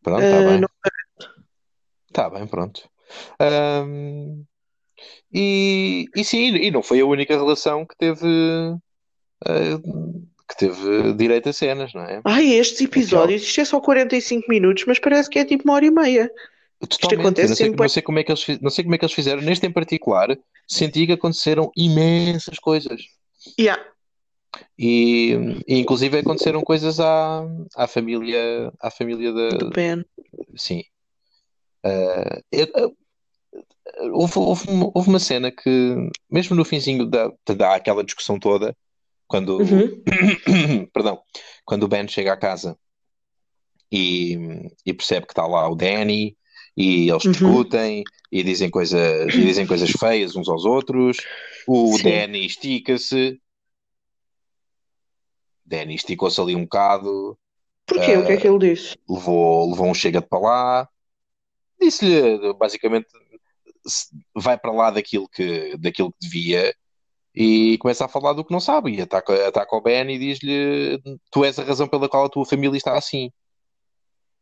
Pronto, está Ah, bem. não- Está bem, pronto. Ahm, e, e sim, e não foi a única relação que teve, ah, que teve direito a cenas, não é? Ai, estes episódios, isto é só 45 minutos, mas parece que é tipo uma hora e meia. Isto Totalmente. Eu acontece não sei, sempre. não sei como é que eles, não sei como é que eles fizeram. Neste em particular, senti que aconteceram imensas coisas. Yeah. E, e inclusive aconteceram coisas à, à família, à família Do da, Ben. sim. Ah, eu- eu- houve, houve uma, houve uma cena que, mesmo no finzinho da, dá aquela discussão toda, quando, Uhum. perdão, quando o Ben chega à casa e, e percebe que está lá o Danny e eles Uhum. discutem e dizem coisas, e dizem coisas feias uns aos outros. O Sim. Danny estica-se. Danny esticou-se ali um bocado, Porquê? O que é que ele disse? levou, levou um chega de para lá, disse-lhe basicamente vai para lá daquilo que, daquilo que devia e começa a falar do que não sabe e ataca, ataca o Ben e diz-lhe tu és a razão pela qual a tua família está assim.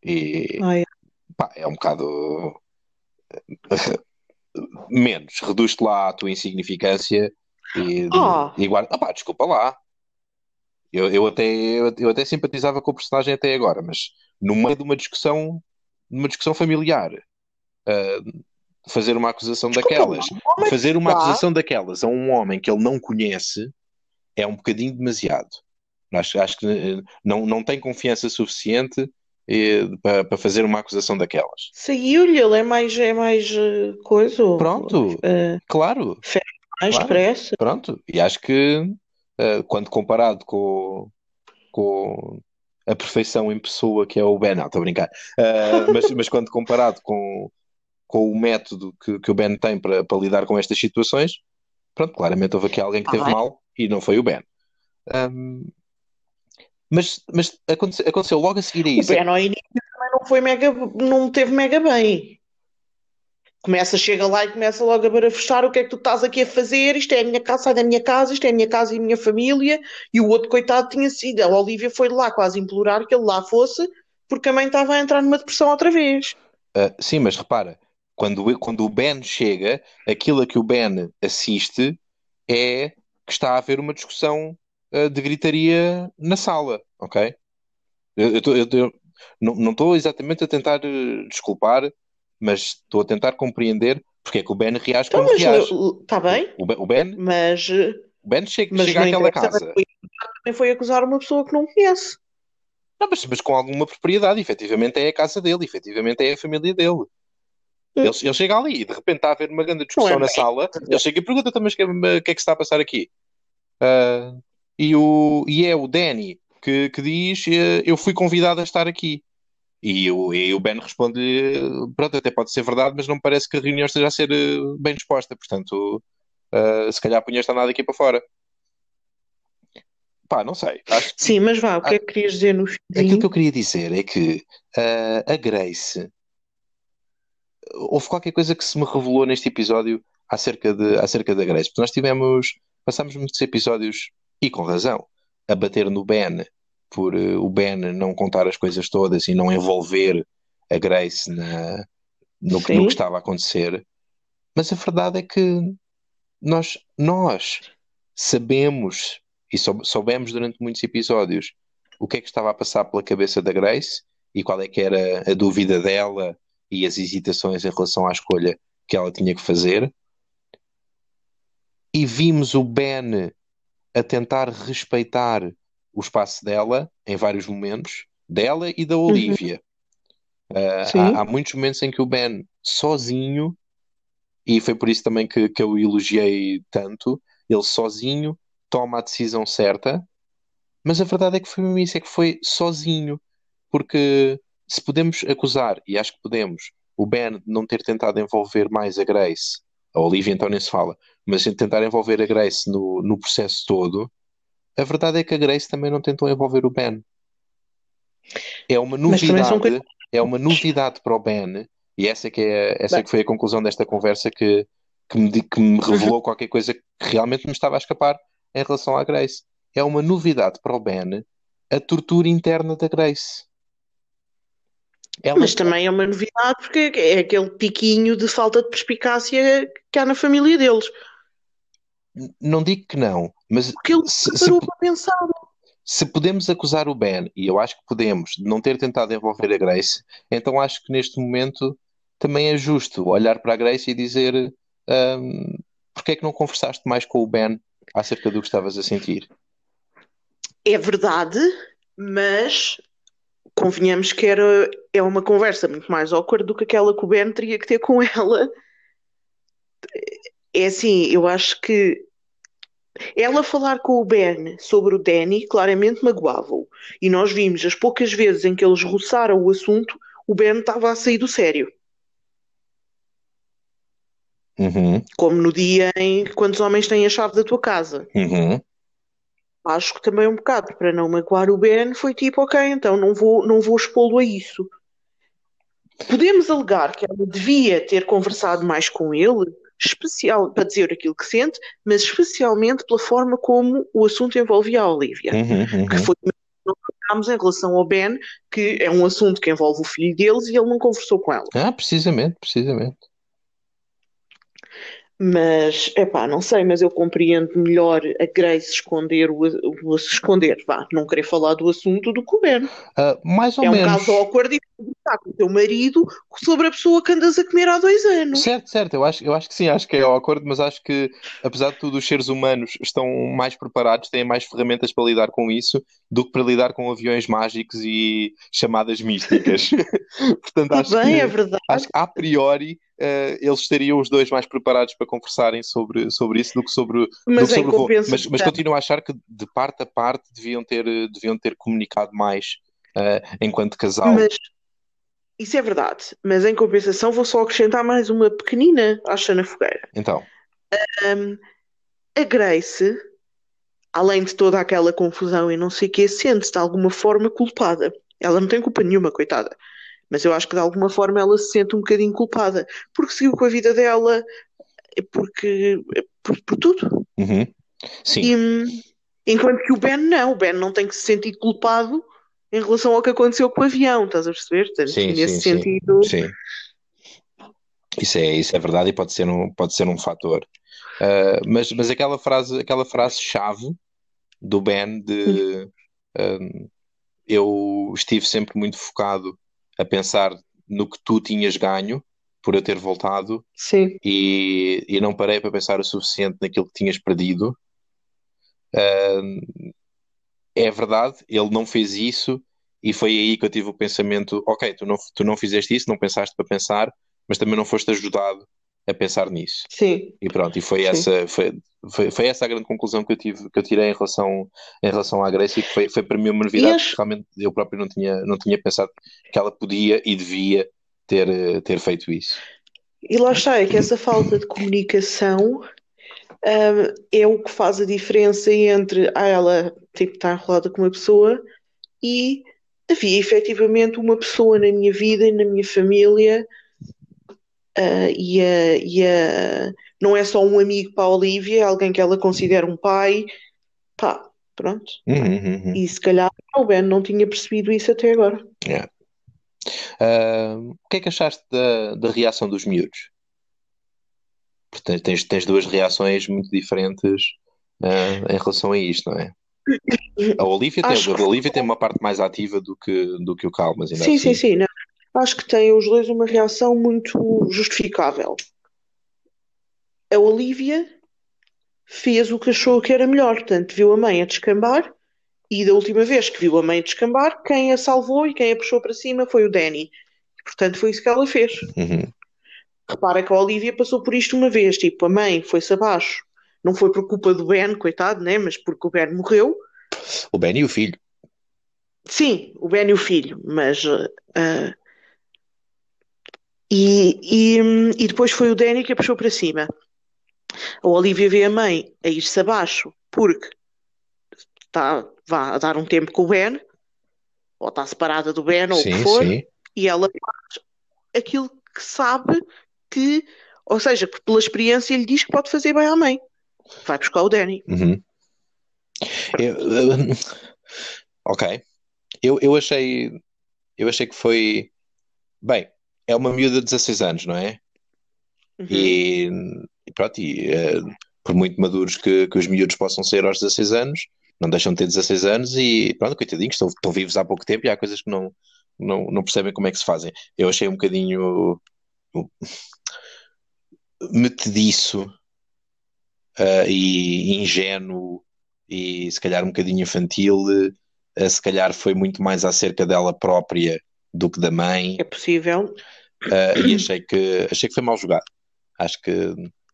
E Ai, pá, é um bocado menos, reduz-te lá à tua insignificância e, Ah. e guarda. Ah, pá, desculpa lá. Eu, eu até, eu, eu até simpatizava com o personagem até agora, mas no meio de uma discussão, numa discussão familiar, ah, fazer uma acusação Desculpa daquelas, um fazer uma acusação daquelas a um homem que ele não conhece é um bocadinho demasiado. Acho, acho que eh, não, não tem confiança suficiente eh, para, para fazer uma acusação daquelas. Saiu-lhe, ele é mais, é mais eh, coisa. Pronto. eh, Claro, mais Claro. depressa. pronto. E acho que eh, quando comparado com, com a perfeição em pessoa que é o Ben, não, estou a brincar, Eh, mas, mas quando comparado com, com o método que, que o Ben tem para, para lidar com estas situações, pronto, claramente houve aqui alguém que teve Ai. mal e não foi o Ben. Ahm, mas mas aconteceu, aconteceu logo a seguir a O isso. Ben ao início também não foi mega, não teve mega bem. Começa, chega lá e começa logo a barafustar o que é que tu estás aqui a fazer, isto é a minha casa, sai da minha casa, isto é a minha casa e a minha família, e o outro coitado tinha sido, a Olivia foi lá quase implorar que ele lá fosse, porque a mãe estava a entrar numa depressão outra vez. Ah, sim, mas repara, quando, quando o Ben chega, aquilo a que o Ben assiste é que está a haver uma discussão ah, de gritaria na sala, ok? Eu, eu eu tô- não estou exatamente a tentar eh, desculpar, mas estou a tentar compreender porque é que o Ben reage Então, como mas reage. está bem, O, Ben- o Ben, mas, eh, o Ben chega, mas chega àquela casa. também foi acusar uma pessoa que não conhece. Não, mas, mas com alguma propriedade, efetivamente é a casa dele, efetivamente é a família dele. Ele, ele chega ali e de repente está a haver uma grande discussão Não é na sala. Ele chega e pergunta: "Então, mas o que, é- que é se está a passar aqui? Ah, e, o, e é o Danny que, que diz: eh, Eu fui convidado a estar aqui. E o, e o Ben responde: Pronto, até pode ser verdade, mas não me parece que a reunião esteja a ser eh, bem disposta. Portanto, ah, se calhar punhas nada aqui para fora. Pá, não sei. Acho que Sim, mas vá, o que é que querias dizer no Aquilo finzinho? que eu queria dizer é que ah, a Grace, houve qualquer coisa que se me revelou neste episódio acerca de, acerca da Grace. Porque nós tivemos, passámos muitos episódios, e com razão, a bater no Ben, por eh, o Ben não contar as coisas todas e não envolver a Grace na, no, que- no que estava a acontecer. Mas a verdade é que nós, nós sabemos e sou- soubemos durante muitos episódios o que é que estava a passar pela cabeça da Grace e qual é que era a dúvida dela e as hesitações em relação à escolha que ela tinha que fazer. E vimos o Ben a tentar respeitar o espaço dela em vários momentos, dela e da Olivia. Uh, Sim. há, há muitos momentos em que o Ben, sozinho, e foi por isso também que, que eu o elogiei tanto, ele sozinho toma a decisão certa, mas a verdade é que foi mesmo isso, é que foi sozinho, porque se podemos acusar, e acho que podemos, o Ben de não ter tentado envolver mais a Grace, a Olivia então nem se fala, mas de tentar envolver a Grace no, no processo todo, a verdade é que a Grace também não tentou envolver o Ben. É uma novidade, é uma novidade para o Ben, e essa, é que, é, essa é que foi a conclusão desta conversa que, que, me, que me revelou qualquer coisa que realmente me estava a escapar em relação à Grace. É uma novidade para o Ben a tortura interna da Grace. Ela, Mas também é uma novidade porque é aquele piquinho de falta de perspicácia que há na família deles. não digo que não, mas Porque ele se, se se- parou para pensar. se podemos acusar o Ben, e eu acho que podemos, de não ter tentado envolver a Grace, então acho que neste momento também é justo olhar para a Grace e dizer um, porque é que não conversaste mais com o Ben acerca do que estavas a sentir? É verdade, mas convenhamos que era, é uma conversa muito mais awkward do que aquela que o Ben teria que ter com ela. É assim, eu acho que ela falar com o Ben sobre o Danny claramente magoava-o. E nós vimos as poucas vezes em que eles roçaram o assunto, o Ben estava a sair do sério. Uhum. Como no dia em quantos homens têm a chave da tua casa. Uhum. Acho que também um bocado para não magoar o Ben foi tipo, ok, então não vou, não vou expô-lo a isso. Podemos alegar que ela devia ter conversado mais com ele, especial para dizer aquilo que sente, mas especialmente pela forma como o assunto envolvia a Olivia, uhum, uhum. que foi em relação ao Ben, que é um assunto que envolve o filho deles e ele não conversou com ela. Ah, precisamente, precisamente. Mas, é pá, não sei, mas eu compreendo melhor a Grace esconder o, o esconder, vá, não querer falar do assunto do que o Ben. Uh, mais ou é menos. É um caso awkward e conversar com o teu marido sobre a pessoa que andas a comer há dois anos. Certo, certo, eu acho, eu acho que sim, acho que é awkward, mas acho que, apesar de tudo, os seres humanos estão mais preparados, têm mais ferramentas para lidar com isso do que para lidar com aviões mágicos e chamadas místicas. Portanto, acho bem, que, é verdade. acho que a priori uh, eles estariam os dois mais preparados para conversarem sobre, sobre isso do que sobre, mas do que sobre o Mas, mas continuo a achar que de parte a parte deviam ter, deviam ter comunicado mais uh, enquanto casal. Mas isso é verdade, mas em compensação vou só acrescentar mais uma pequenina acha na fogueira. Então. Um, a Grace, além de toda aquela confusão e não sei o que, sente-se de alguma forma culpada. Ela não tem culpa nenhuma, coitada. Mas eu acho que de alguma forma ela se sente um bocadinho culpada, porque seguiu com a vida dela, porque por, por tudo. Uhum. Sim. E, enquanto que o Ben não, o Ben não tem que se sentir culpado em relação ao que aconteceu com o avião, estás a perceber? Sim, nesse sim, sentido. Sim. Isso é, isso é verdade e pode ser um, pode ser um fator. Uh, mas, mas aquela frase, aquela frase chave do Ben de uh, eu estive sempre muito focado a pensar no que tu tinhas ganho por eu ter voltado Sim. E, e não parei para pensar o suficiente naquilo que tinhas perdido. Uh, é verdade, ele não fez isso e foi aí que eu tive o pensamento: ok, tu não, tu não fizeste isso, não pensaste para pensar, mas também não foste ajudado a pensar nisso. Sim. E pronto, e foi Sim. essa foi, foi, foi, essa a grande conclusão que eu tive que eu tirei em relação em relação à Grécia, que foi, foi para mim uma novidade, acho... que realmente eu próprio não tinha não tinha pensado que ela podia e devia ter ter feito isso. E lá está, é que essa falta de comunicação um, é o que faz a diferença entre ah, ela tipo, está enrolada com uma pessoa e havia efetivamente uma pessoa na minha vida e na minha família uh, e, a, e a, não é só um amigo para a Olivia, é alguém que ela considera um pai. Pá, pronto. Uhum, uhum. E se calhar o Ben não tinha percebido isso até agora. Yeah. Uh, o que é que achaste da, da reação dos miúdos? Portanto, tens, tens duas reações muito diferentes uh, em relação a isto, não é? A Olivia, tem, a Olivia tem uma parte mais ativa do que, do que o Cal, mas ainda Sim, assim... sim, sim. Acho que têm os dois uma reação muito justificável. A Olivia fez o que achou que era melhor, portanto, viu a mãe a descambar e da última vez que viu a mãe descambar, quem a salvou e quem a puxou para cima foi o Danny. Portanto, foi isso que ela fez. Uhum. Repara que a Olivia passou por isto uma vez, tipo, a mãe foi-se abaixo. Não foi por culpa do Ben, coitado, né? Mas porque o Ben morreu. O Ben e o filho. Sim, o Ben e o filho, mas. Uh, e, e, e depois foi o Danny que a puxou para cima. A Olivia vê a mãe a ir-se abaixo porque está vá, a dar um tempo com o Ben, ou está separada do Ben, ou sim, o que for, sim. e ela faz aquilo que sabe que, ou seja, que pela experiência lhe diz que pode fazer bem à mãe. Vai buscar o Danny. Uhum. Eu, ok. Eu, eu achei eu achei que foi bem, é uma miúda de 16 anos, não é? Uhum. E, e pronto, e, uh, por muito maduros que, que os miúdos possam ser aos 16 anos, não deixam de ter 16 anos e pronto, coitadinhos, estão, estão vivos há pouco tempo e há coisas que não, não, não percebem como é que se fazem. Eu achei um bocadinho metediço uh, e ingênuo e se calhar um bocadinho infantil, uh, se calhar foi muito mais acerca dela própria do que da mãe. É possível. Uh, e achei que, achei que foi mal jogado. Acho que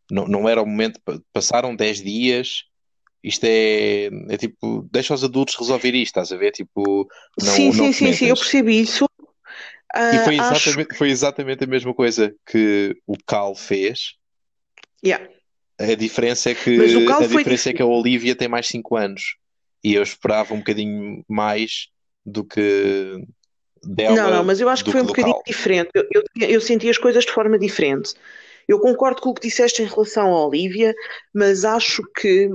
não, não era o momento. Passaram 10 dias. Isto é, é tipo, deixa os adultos resolver isto, estás a ver? Tipo, não, sim, não sim, sim, sim, eu percebi isso. Uh, e foi exatamente, acho... foi exatamente a mesma coisa que o Cal fez. Yeah. A diferença é que a diferença é que a Olivia tem mais 5 anos e eu esperava um bocadinho mais do que dela. Não, não, mas eu acho que foi um bocadinho Cal. diferente. Eu, eu, eu senti as coisas de forma diferente. Eu concordo com o que disseste em relação à Olivia, mas acho que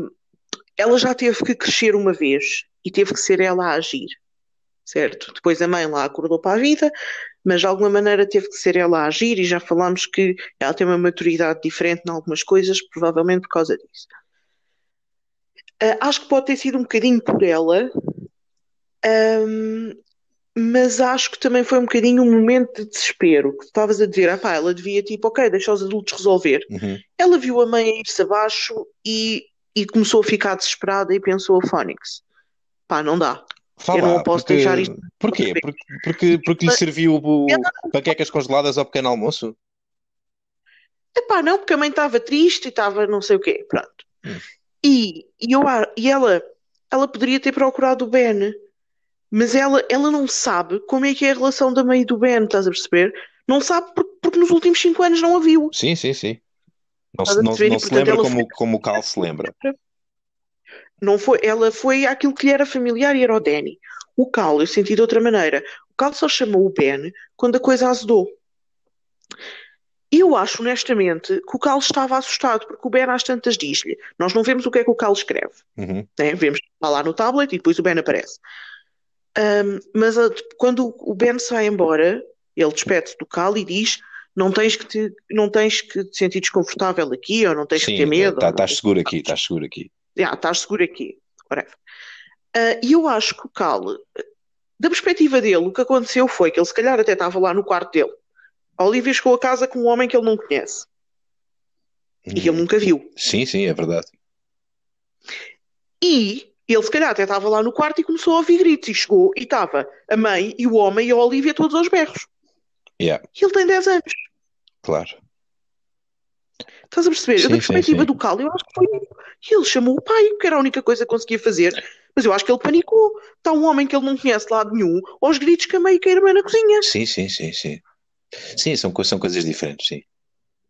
ela já teve que crescer uma vez e teve que ser ela a agir certo? Depois a mãe lá acordou para a vida, mas de alguma maneira teve que ser ela a agir e já falámos que ela tem uma maturidade diferente em algumas coisas, provavelmente por causa disso. Uh, acho que pode ter sido um bocadinho por ela, um, mas acho que também foi um bocadinho um momento de desespero, que estavas a dizer, ah pá, ela devia tipo, ok, deixa os adultos resolver. Uhum. Ela viu a mãe ir-se abaixo e, e começou a ficar desesperada e pensou a Fónix, pá, não dá. Fala, eu não posso porque, deixar isto. Porquê? Porque, porque, porque lhe serviu o, panquecas congeladas ao pequeno almoço? Epá, não, porque a mãe estava triste e estava não sei o quê, pronto. Hum. E, e, eu, e ela, ela poderia ter procurado o Ben, mas ela, ela não sabe como é que é a relação da mãe e do Ben, estás a perceber? Não sabe porque, porque nos últimos 5 anos não a viu. Sim, sim, sim. Não, se, não, não se lembra como, foi... como o Cal se lembra. Não foi, ela foi aquilo que lhe era familiar e era o Danny. O Cal, eu senti de outra maneira. O Cal só chamou o Ben quando a coisa azedou. Eu acho, honestamente, que o Cal estava assustado, porque o Ben às tantas diz-lhe. Nós não vemos o que é que o Cal escreve. Uhum. Né? Vemos lá no tablet e depois o Ben aparece. Um, mas a, quando o Ben sai embora, ele despede-se do Cal e diz: não tens que te, não tens que te sentir desconfortável aqui, ou não tens Sim, que ter medo. Tá, estás seguro aqui, estás seguro aqui ah, estás seguro aqui. Uh, e eu acho que o Cal, da perspectiva dele, o que aconteceu foi que ele se calhar até estava lá no quarto dele. A Olivia chegou a casa com um homem que ele não conhece. E que ele hum. nunca viu. Sim, sim, é verdade. E ele se calhar até estava lá no quarto e começou a ouvir gritos. E chegou e estava a mãe e o homem e a Olivia todos aos berros. Yeah. E ele tem 10 anos. Claro. Estás a perceber? Sim, da perspectiva sim, sim. do Cal, eu acho que foi. Ele chamou o pai, que era a única coisa que conseguia fazer. Mas eu acho que ele panicou. Está um homem que ele não conhece de lado nenhum, aos gritos que a mãe e que a irmã na cozinha. Sim, sim, sim, sim. Sim, são, são coisas diferentes, sim.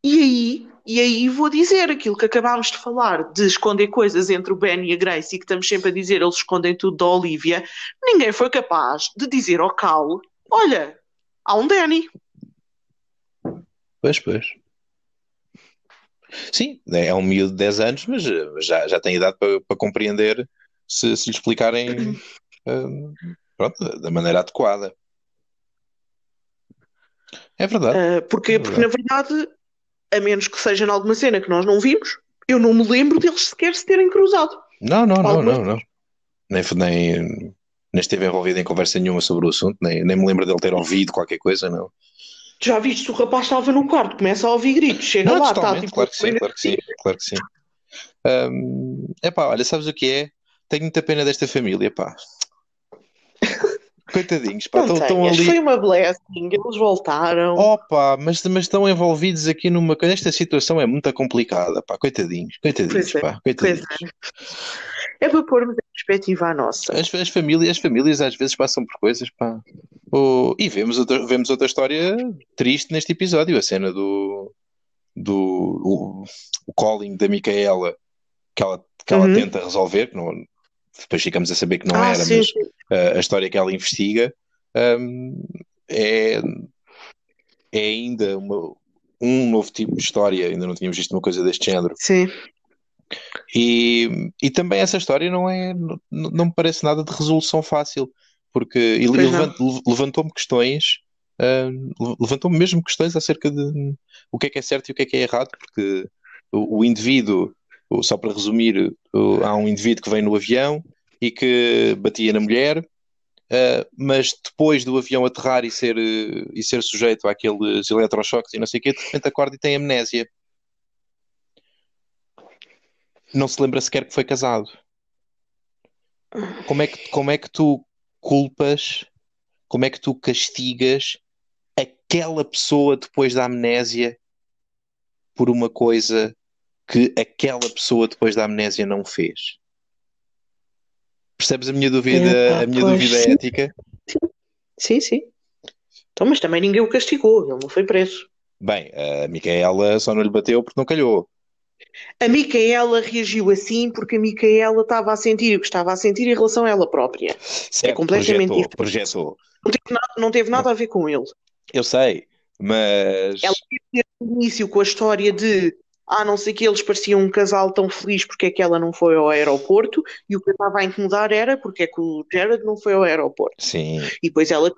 E aí, e aí vou dizer aquilo que acabámos de falar, de esconder coisas entre o Ben e a Grace, e que estamos sempre a dizer, eles escondem tudo da Olivia. Ninguém foi capaz de dizer ao Cal: olha, há um Danny. Pois, pois. Sim, é um miúdo de 10 anos, mas já, já tem idade para, para compreender se, se lhe explicarem uh, pronto, da maneira adequada. É verdade. Uh, porque, é verdade. porque, na verdade, a menos que seja em alguma cena que nós não vimos, eu não me lembro deles sequer se terem cruzado. Não, não, não, não, não. Nem, nem, nem esteve envolvido em conversa nenhuma sobre o assunto, nem, nem me lembro dele ter ouvido qualquer coisa, não. Já viste o rapaz estava no quarto, começa a ouvir gritos, chega não, lá, está tipo. Claro que sim, claro que sim, claro que sim. Um, epá, olha, sabes o que é? Tenho muita pena desta família, pá. Coitadinhos, pá, estão ali. Foi uma blessing, eles voltaram. Opa, mas, mas estão envolvidos aqui numa. Esta situação é muito complicada, pá, coitadinhos, coitadinhos, pois é, pá, coitadinhos. É. é para pormos em perspectiva a nossa. As, as, famílias, as famílias às vezes passam por coisas, pá. Oh, e vemos outra, vemos outra história triste neste episódio, a cena do. do o, o calling da Micaela que ela, que ela uhum. tenta resolver, que não, depois ficamos a saber que não ah, era, sim, mas sim. A, a, história que ela investiga um, é, é ainda uma, um novo tipo de história, ainda não tínhamos visto uma coisa deste género. Sim. E, e também essa história não é não, não me parece nada de resolução fácil, porque ele levantou-me questões, uh, levantou-me mesmo questões acerca de o que é que é certo e o que é que é errado, porque o, o indivíduo só para resumir, há um indivíduo que vem no avião, e que batia na mulher, uh, mas depois do avião aterrar e ser, uh, e ser sujeito àqueles eletrochoques e não sei o quê, de repente acorda e tem amnésia. Não se lembra sequer que foi casado. Como é que, como é que tu culpas, como é que tu castigas aquela pessoa depois da amnésia por uma coisa que aquela pessoa depois da amnésia não fez? Percebes a minha dúvida, Epá, a minha pois, dúvida sim. ética? Sim, sim. Então, mas também ninguém o castigou, ele não foi preso. Bem, a Micaela só não lhe bateu porque não calhou. A Micaela reagiu assim porque a Micaela estava a sentir o que estava a sentir em relação a ela própria. Certo, completamente projetou, diferente. projetou. Não teve nada, não teve nada a ver com ele. Eu sei, mas Ela teve no início com a história de ah, não sei que eles pareciam um casal tão feliz porque é que ela não foi ao aeroporto e o que estava a incomodar era porque é que o Jared não foi ao aeroporto. sim, E depois ela,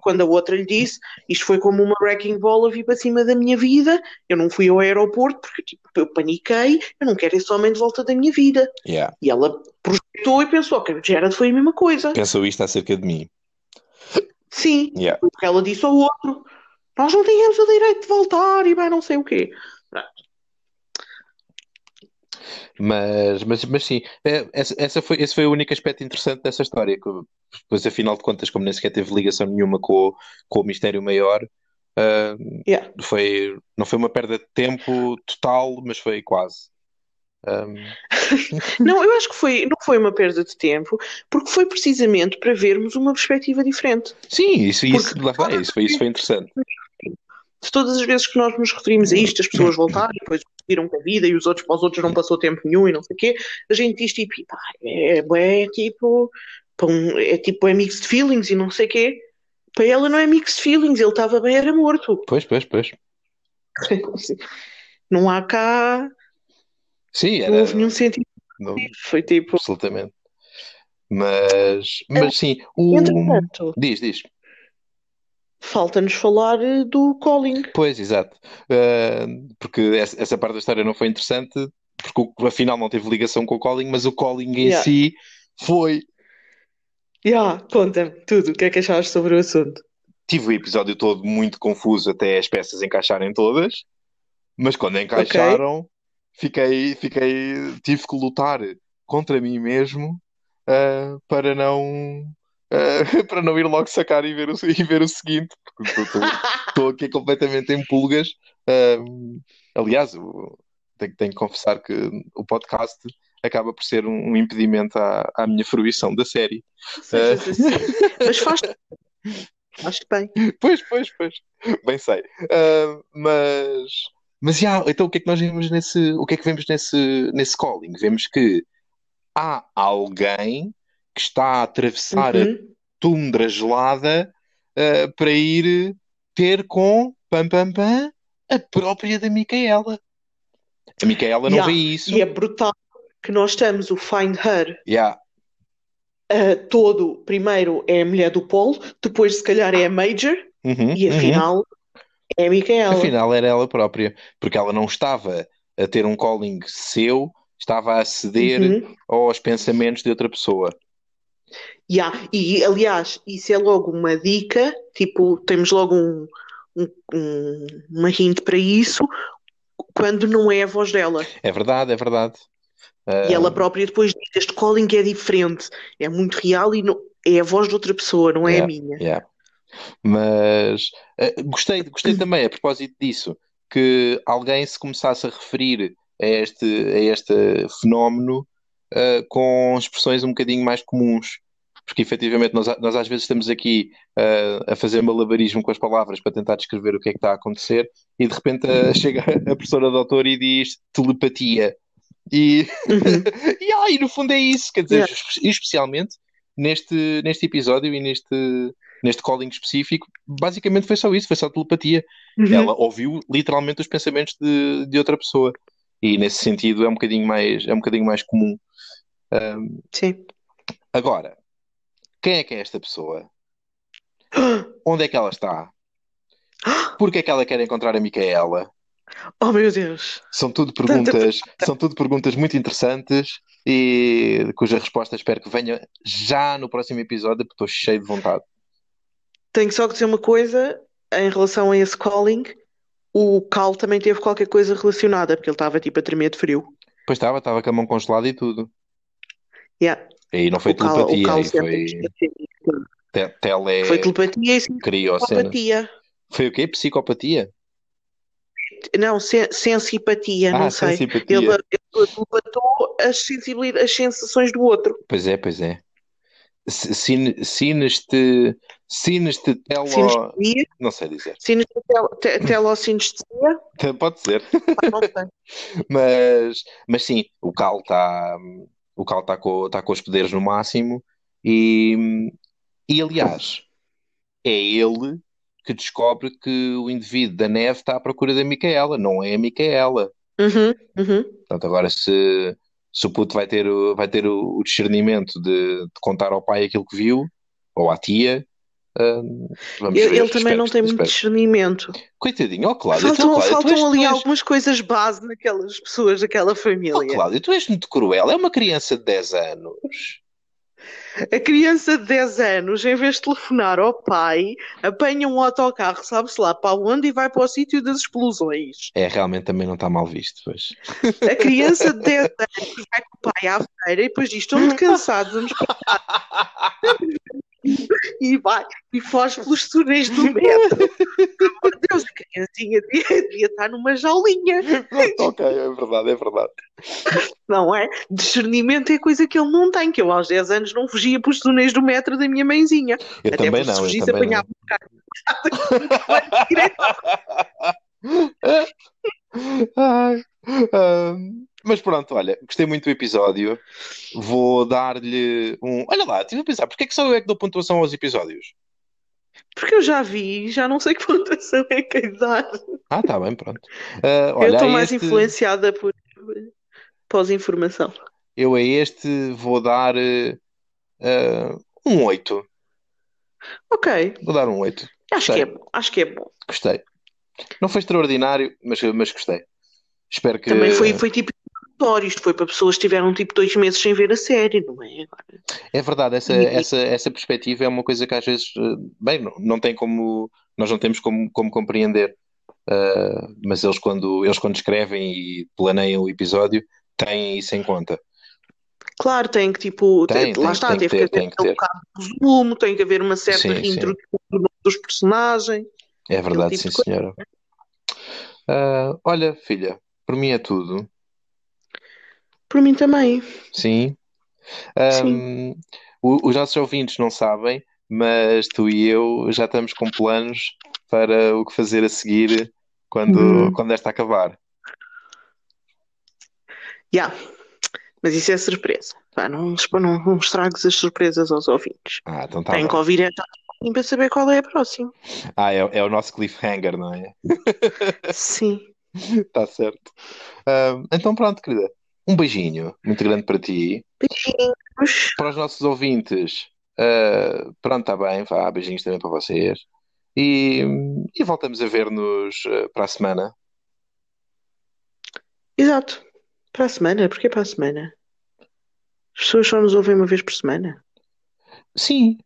quando a outra lhe disse, isto foi como uma wrecking ball a vir para cima da minha vida, eu não fui ao aeroporto porque tipo, eu paniquei, eu não quero esse homem de volta da minha vida. yeah. E ela projetou e pensou que o Jared foi a mesma coisa. Pensou isto acerca de mim. Sim, Yeah. porque ela disse ao outro, nós não tínhamos o direito de voltar e vai não sei o quê. Mas, mas, mas sim, é, essa, essa foi, esse foi o único aspecto interessante dessa história. Que, depois, afinal de contas, como nem sequer teve ligação nenhuma com, o- com o mistério maior, ah, Yeah. foi, não foi uma perda de tempo total, mas foi quase. Ah, Não, eu acho que foi, não foi uma perda de tempo, porque foi precisamente para vermos uma perspectiva diferente. sim, isso, isso, Porque- lá isso, foi, isso foi interessante. De todas as vezes que nós nos referimos a isto, as pessoas voltaram e depois viram com a vida e os outros para os outros não passou tempo nenhum e não sei o quê, a gente diz tipo, pá, é, é tipo, pá, um- é tipo, é mixed feelings e não sei o quê. Para ela não é mixed feelings, ele estava bem, era morto. Pois, pois, pois. Não há cá, Sim, não era. houve nenhum sentido. não- Foi tipo, absolutamente. Mas, mas sim, o. entretanto, Diz, diz. Falta-nos falar eh, do Colin. Pois, exato. Ah, porque essa, parte da história não foi interessante, porque afinal não teve ligação com o Colin, mas o Colin em Yeah. si foi. Já, conta-me tudo, o que é que achavas sobre o assunto? Tive o episódio todo muito confuso até as peças encaixarem todas, mas quando encaixaram, fiquei, fiquei, tive que lutar contra mim mesmo ah, para não. Ah, para não ir logo sacar e ver o, e ver o seguinte, porque estou- aqui completamente em pulgas. Ahm, aliás, tenho, tenho que confessar que o podcast acaba por ser um, um impedimento à, à minha fruição da série. Sejas assim. Mas faz Acho bem. Pois, pois, pois. Bem sei. Ah, mas, mas então o que é que nós vemos nesse, o que é que vemos nesse, nesse calling? Vemos que há alguém que está a atravessar a Uhum. tundra gelada ah, para ir ter com pam, pam, pam, a própria da Micaela. A Micaela não Yeah, vê isso. E é brutal que nós estamos o Find Her Yeah, uh, todo. Primeiro é a mulher do Paul, depois se calhar é a Major uhum, e uhum. afinal é a Micaela. Afinal era ela própria, porque ela não estava a ter um calling seu, estava a ceder Uhum. aos pensamentos de outra pessoa. Yeah. E aliás, isso é logo uma dica, tipo, temos logo um, um, um- uma hint para isso quando não é a voz dela. É verdade, é verdade. Ah, E ela própria depois diz: Este calling é diferente, é muito real e não, é a voz de outra pessoa, não é a Yeah, minha. yeah. Mas ah, gostei, gostei também, a propósito disso, que alguém se começasse a referir a este, a este fenómeno ah, com expressões um bocadinho mais comuns. Porque efetivamente nós, nós às vezes estamos aqui ah, a fazer malabarismo com as palavras para tentar descrever o que é que está a acontecer e de repente ah, chega a professora doutora e diz telepatia. E, Uhum. e, ah, e no fundo é isso, quer dizer, Yeah. espe- especialmente neste, neste episódio e neste, neste calling específico, basicamente foi só isso, foi só telepatia. Uhum. Ela ouviu literalmente os pensamentos de, de outra pessoa. E nesse sentido é um bocadinho mais, é um bocadinho mais comum. Ahm, Sim. agora, quem é que é esta pessoa? Onde é que ela está? Porquê é que ela quer encontrar a Micaela? Oh meu Deus! São tudo Tanta perguntas, são tudo perguntas muito interessantes e cuja resposta espero que venha já no próximo episódio, porque estou cheio de vontade. Tenho só que dizer uma coisa em relação a esse calling. O Cal também teve qualquer coisa relacionada, porque ele estava tipo a tremer de frio. Pois estava, estava com a mão congelada e tudo. Yeah. E não foi O telepatia, Cal aí sempre foi te- tele Foi telepatia e psicopatia. Foi o quê? Psicopatia? Não, sen simpatia, não Ah, sei. sensipatia. Ele, ele levantou as, sensibilidades, as sensações do outro. Pois é, pois é. Sin, sineste, sineste telo... Sinestesia, Não sei dizer. sinestesia, te- telossinestesia, Pode ser. sei. Mas, mas sim, o Cal está o Cal tá com, tá com os poderes no máximo e, e aliás, é ele que descobre que o indivíduo da neve está à procura da Micaela, não é a Micaela. Uhum, uhum. Portanto, agora se, se o puto vai ter, o- vai ter o, o discernimento de, de contar ao pai aquilo que viu, ou à tia, hum, Ele, ele também não tem muito espero. discernimento. Coitadinho, ó Cláudio, então, Faltam, Cláudio, tu faltam és- ali és- algumas coisas base naquelas pessoas, daquela Oh, família. Cláudio, tu és muito cruel. É uma criança de 10 anos. A criança de 10 anos, em vez de telefonar ao pai, apanha um autocarro, sabe-se lá para onde, e vai para o sítio das explosões. É, realmente também não está mal visto, pois. A criança de 10 anos vai com o pai à feira e depois diz: Estou muito cansado, vamos para e vai e foge pelos túneis do metro. De Deus, a criancinha devia, devia estar numa jaulinha, ok, é verdade, é verdade. não é? Discernimento é coisa que ele não tem, que eu aos 10 anos não fugia pelos túneis do metro da minha mãezinha. Eu Até também se não, eu fugisse também não. apanhava um direto. Ai, ahm, mas pronto, olha, gostei muito do episódio. Vou dar-lhe um. Olha lá, estive a pensar, porque é que só eu é que dou pontuação aos episódios? Porque eu já vi, já não sei que pontuação é que é dar. Ah, tá bem, pronto. Eu olha, estou a mais este- influenciada por pós-informação. eu a este vou dar ah, um 8. Ok, Vou dar um 8. acho que é bom, acho que é bom. Gostei. Não foi extraordinário, mas, mas gostei. Espero que. Também foi, foi tipo introdutório, isto foi para pessoas que tiveram tipo dois meses sem ver a série, não é? Agora, É verdade, essa, E- essa, essa perspectiva é uma coisa que às vezes, eh, bem, não, não tem como, nós não temos como, como compreender. Ah, mas eles quando, eles quando escrevem e planeiam o episódio, têm isso em conta. Claro, tem que tipo, Tem, te- lá tem, está, tem que teve que ter, haver um ter. bocado de resumo, tem que haver uma certa Sim, sim. nome dos personagens. É verdade, tipo sim, senhora. Ah, olha, filha, por mim é tudo. Por mim também. Sim. Ahm, o- os nossos ouvintes não sabem, mas tu e eu já estamos com planos para o que fazer a seguir quando, Hum. quando esta acabar. Já. Mas isso é surpresa. Pá, não, não, não estragues as surpresas aos ouvintes. Ah, então tá Tem que ouvir esta para saber qual é a próxima. Ah, é, é o nosso cliffhanger, não é? Sim. Está certo. Ahm, então pronto, querida. Um beijinho muito grande para ti. Beijinhos. Para os nossos ouvintes, ah, pronto, está bem. Vá, beijinhos também para vocês. E, e voltamos a ver-nos ah, para a semana. Exato. Para a semana? Porquê para a semana? As pessoas só nos ouvem uma vez por semana. Sim.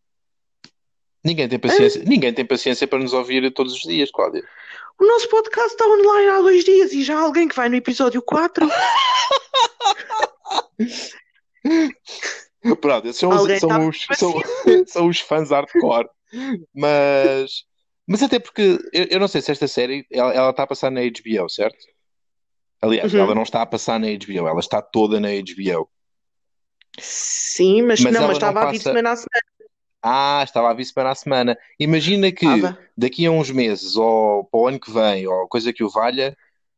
Ninguém tem paciência, ninguém tem paciência para nos ouvir todos os dias, Cláudia. O nosso podcast está online há dois dias e já há alguém que vai no episódio 4. Pronto, esses são, os, são, tá os, são, são os fãs hardcore. Mas, mas até porque eu, eu não sei se esta série ela, ela está a passar na HBO, certo? Aliás, Uhum. ela não está a passar na HBO, ela está toda na HBO. Sim, mas, Mas não, mas não estava a vir passa- semana a semana. Ah, estava a vir semana a semana. Imagina que Estava. daqui a uns meses, ou para o ano que vem, ou coisa que o valha,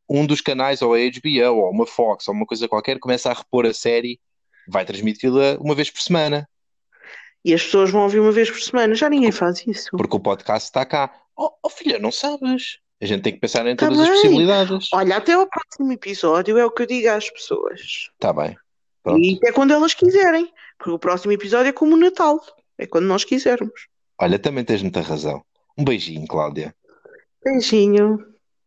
um dos canais, ou a HBO, ou uma Fox, ou uma coisa qualquer, começa a repor a série, vai transmiti-la uma vez por semana, E as pessoas vão ouvir uma vez por semana. Já ninguém faz isso. porque o podcast está cá. Oh, oh, filha, não sabes? A gente tem que pensar em Tá todas as possibilidades. Olha, até ao próximo episódio é o que eu digo às pessoas. Está bem. Pronto. E até quando elas quiserem. Porque o próximo episódio é como o Natal. É quando nós quisermos. Olha, também tens muita razão. Um beijinho, Cláudia. Beijinho.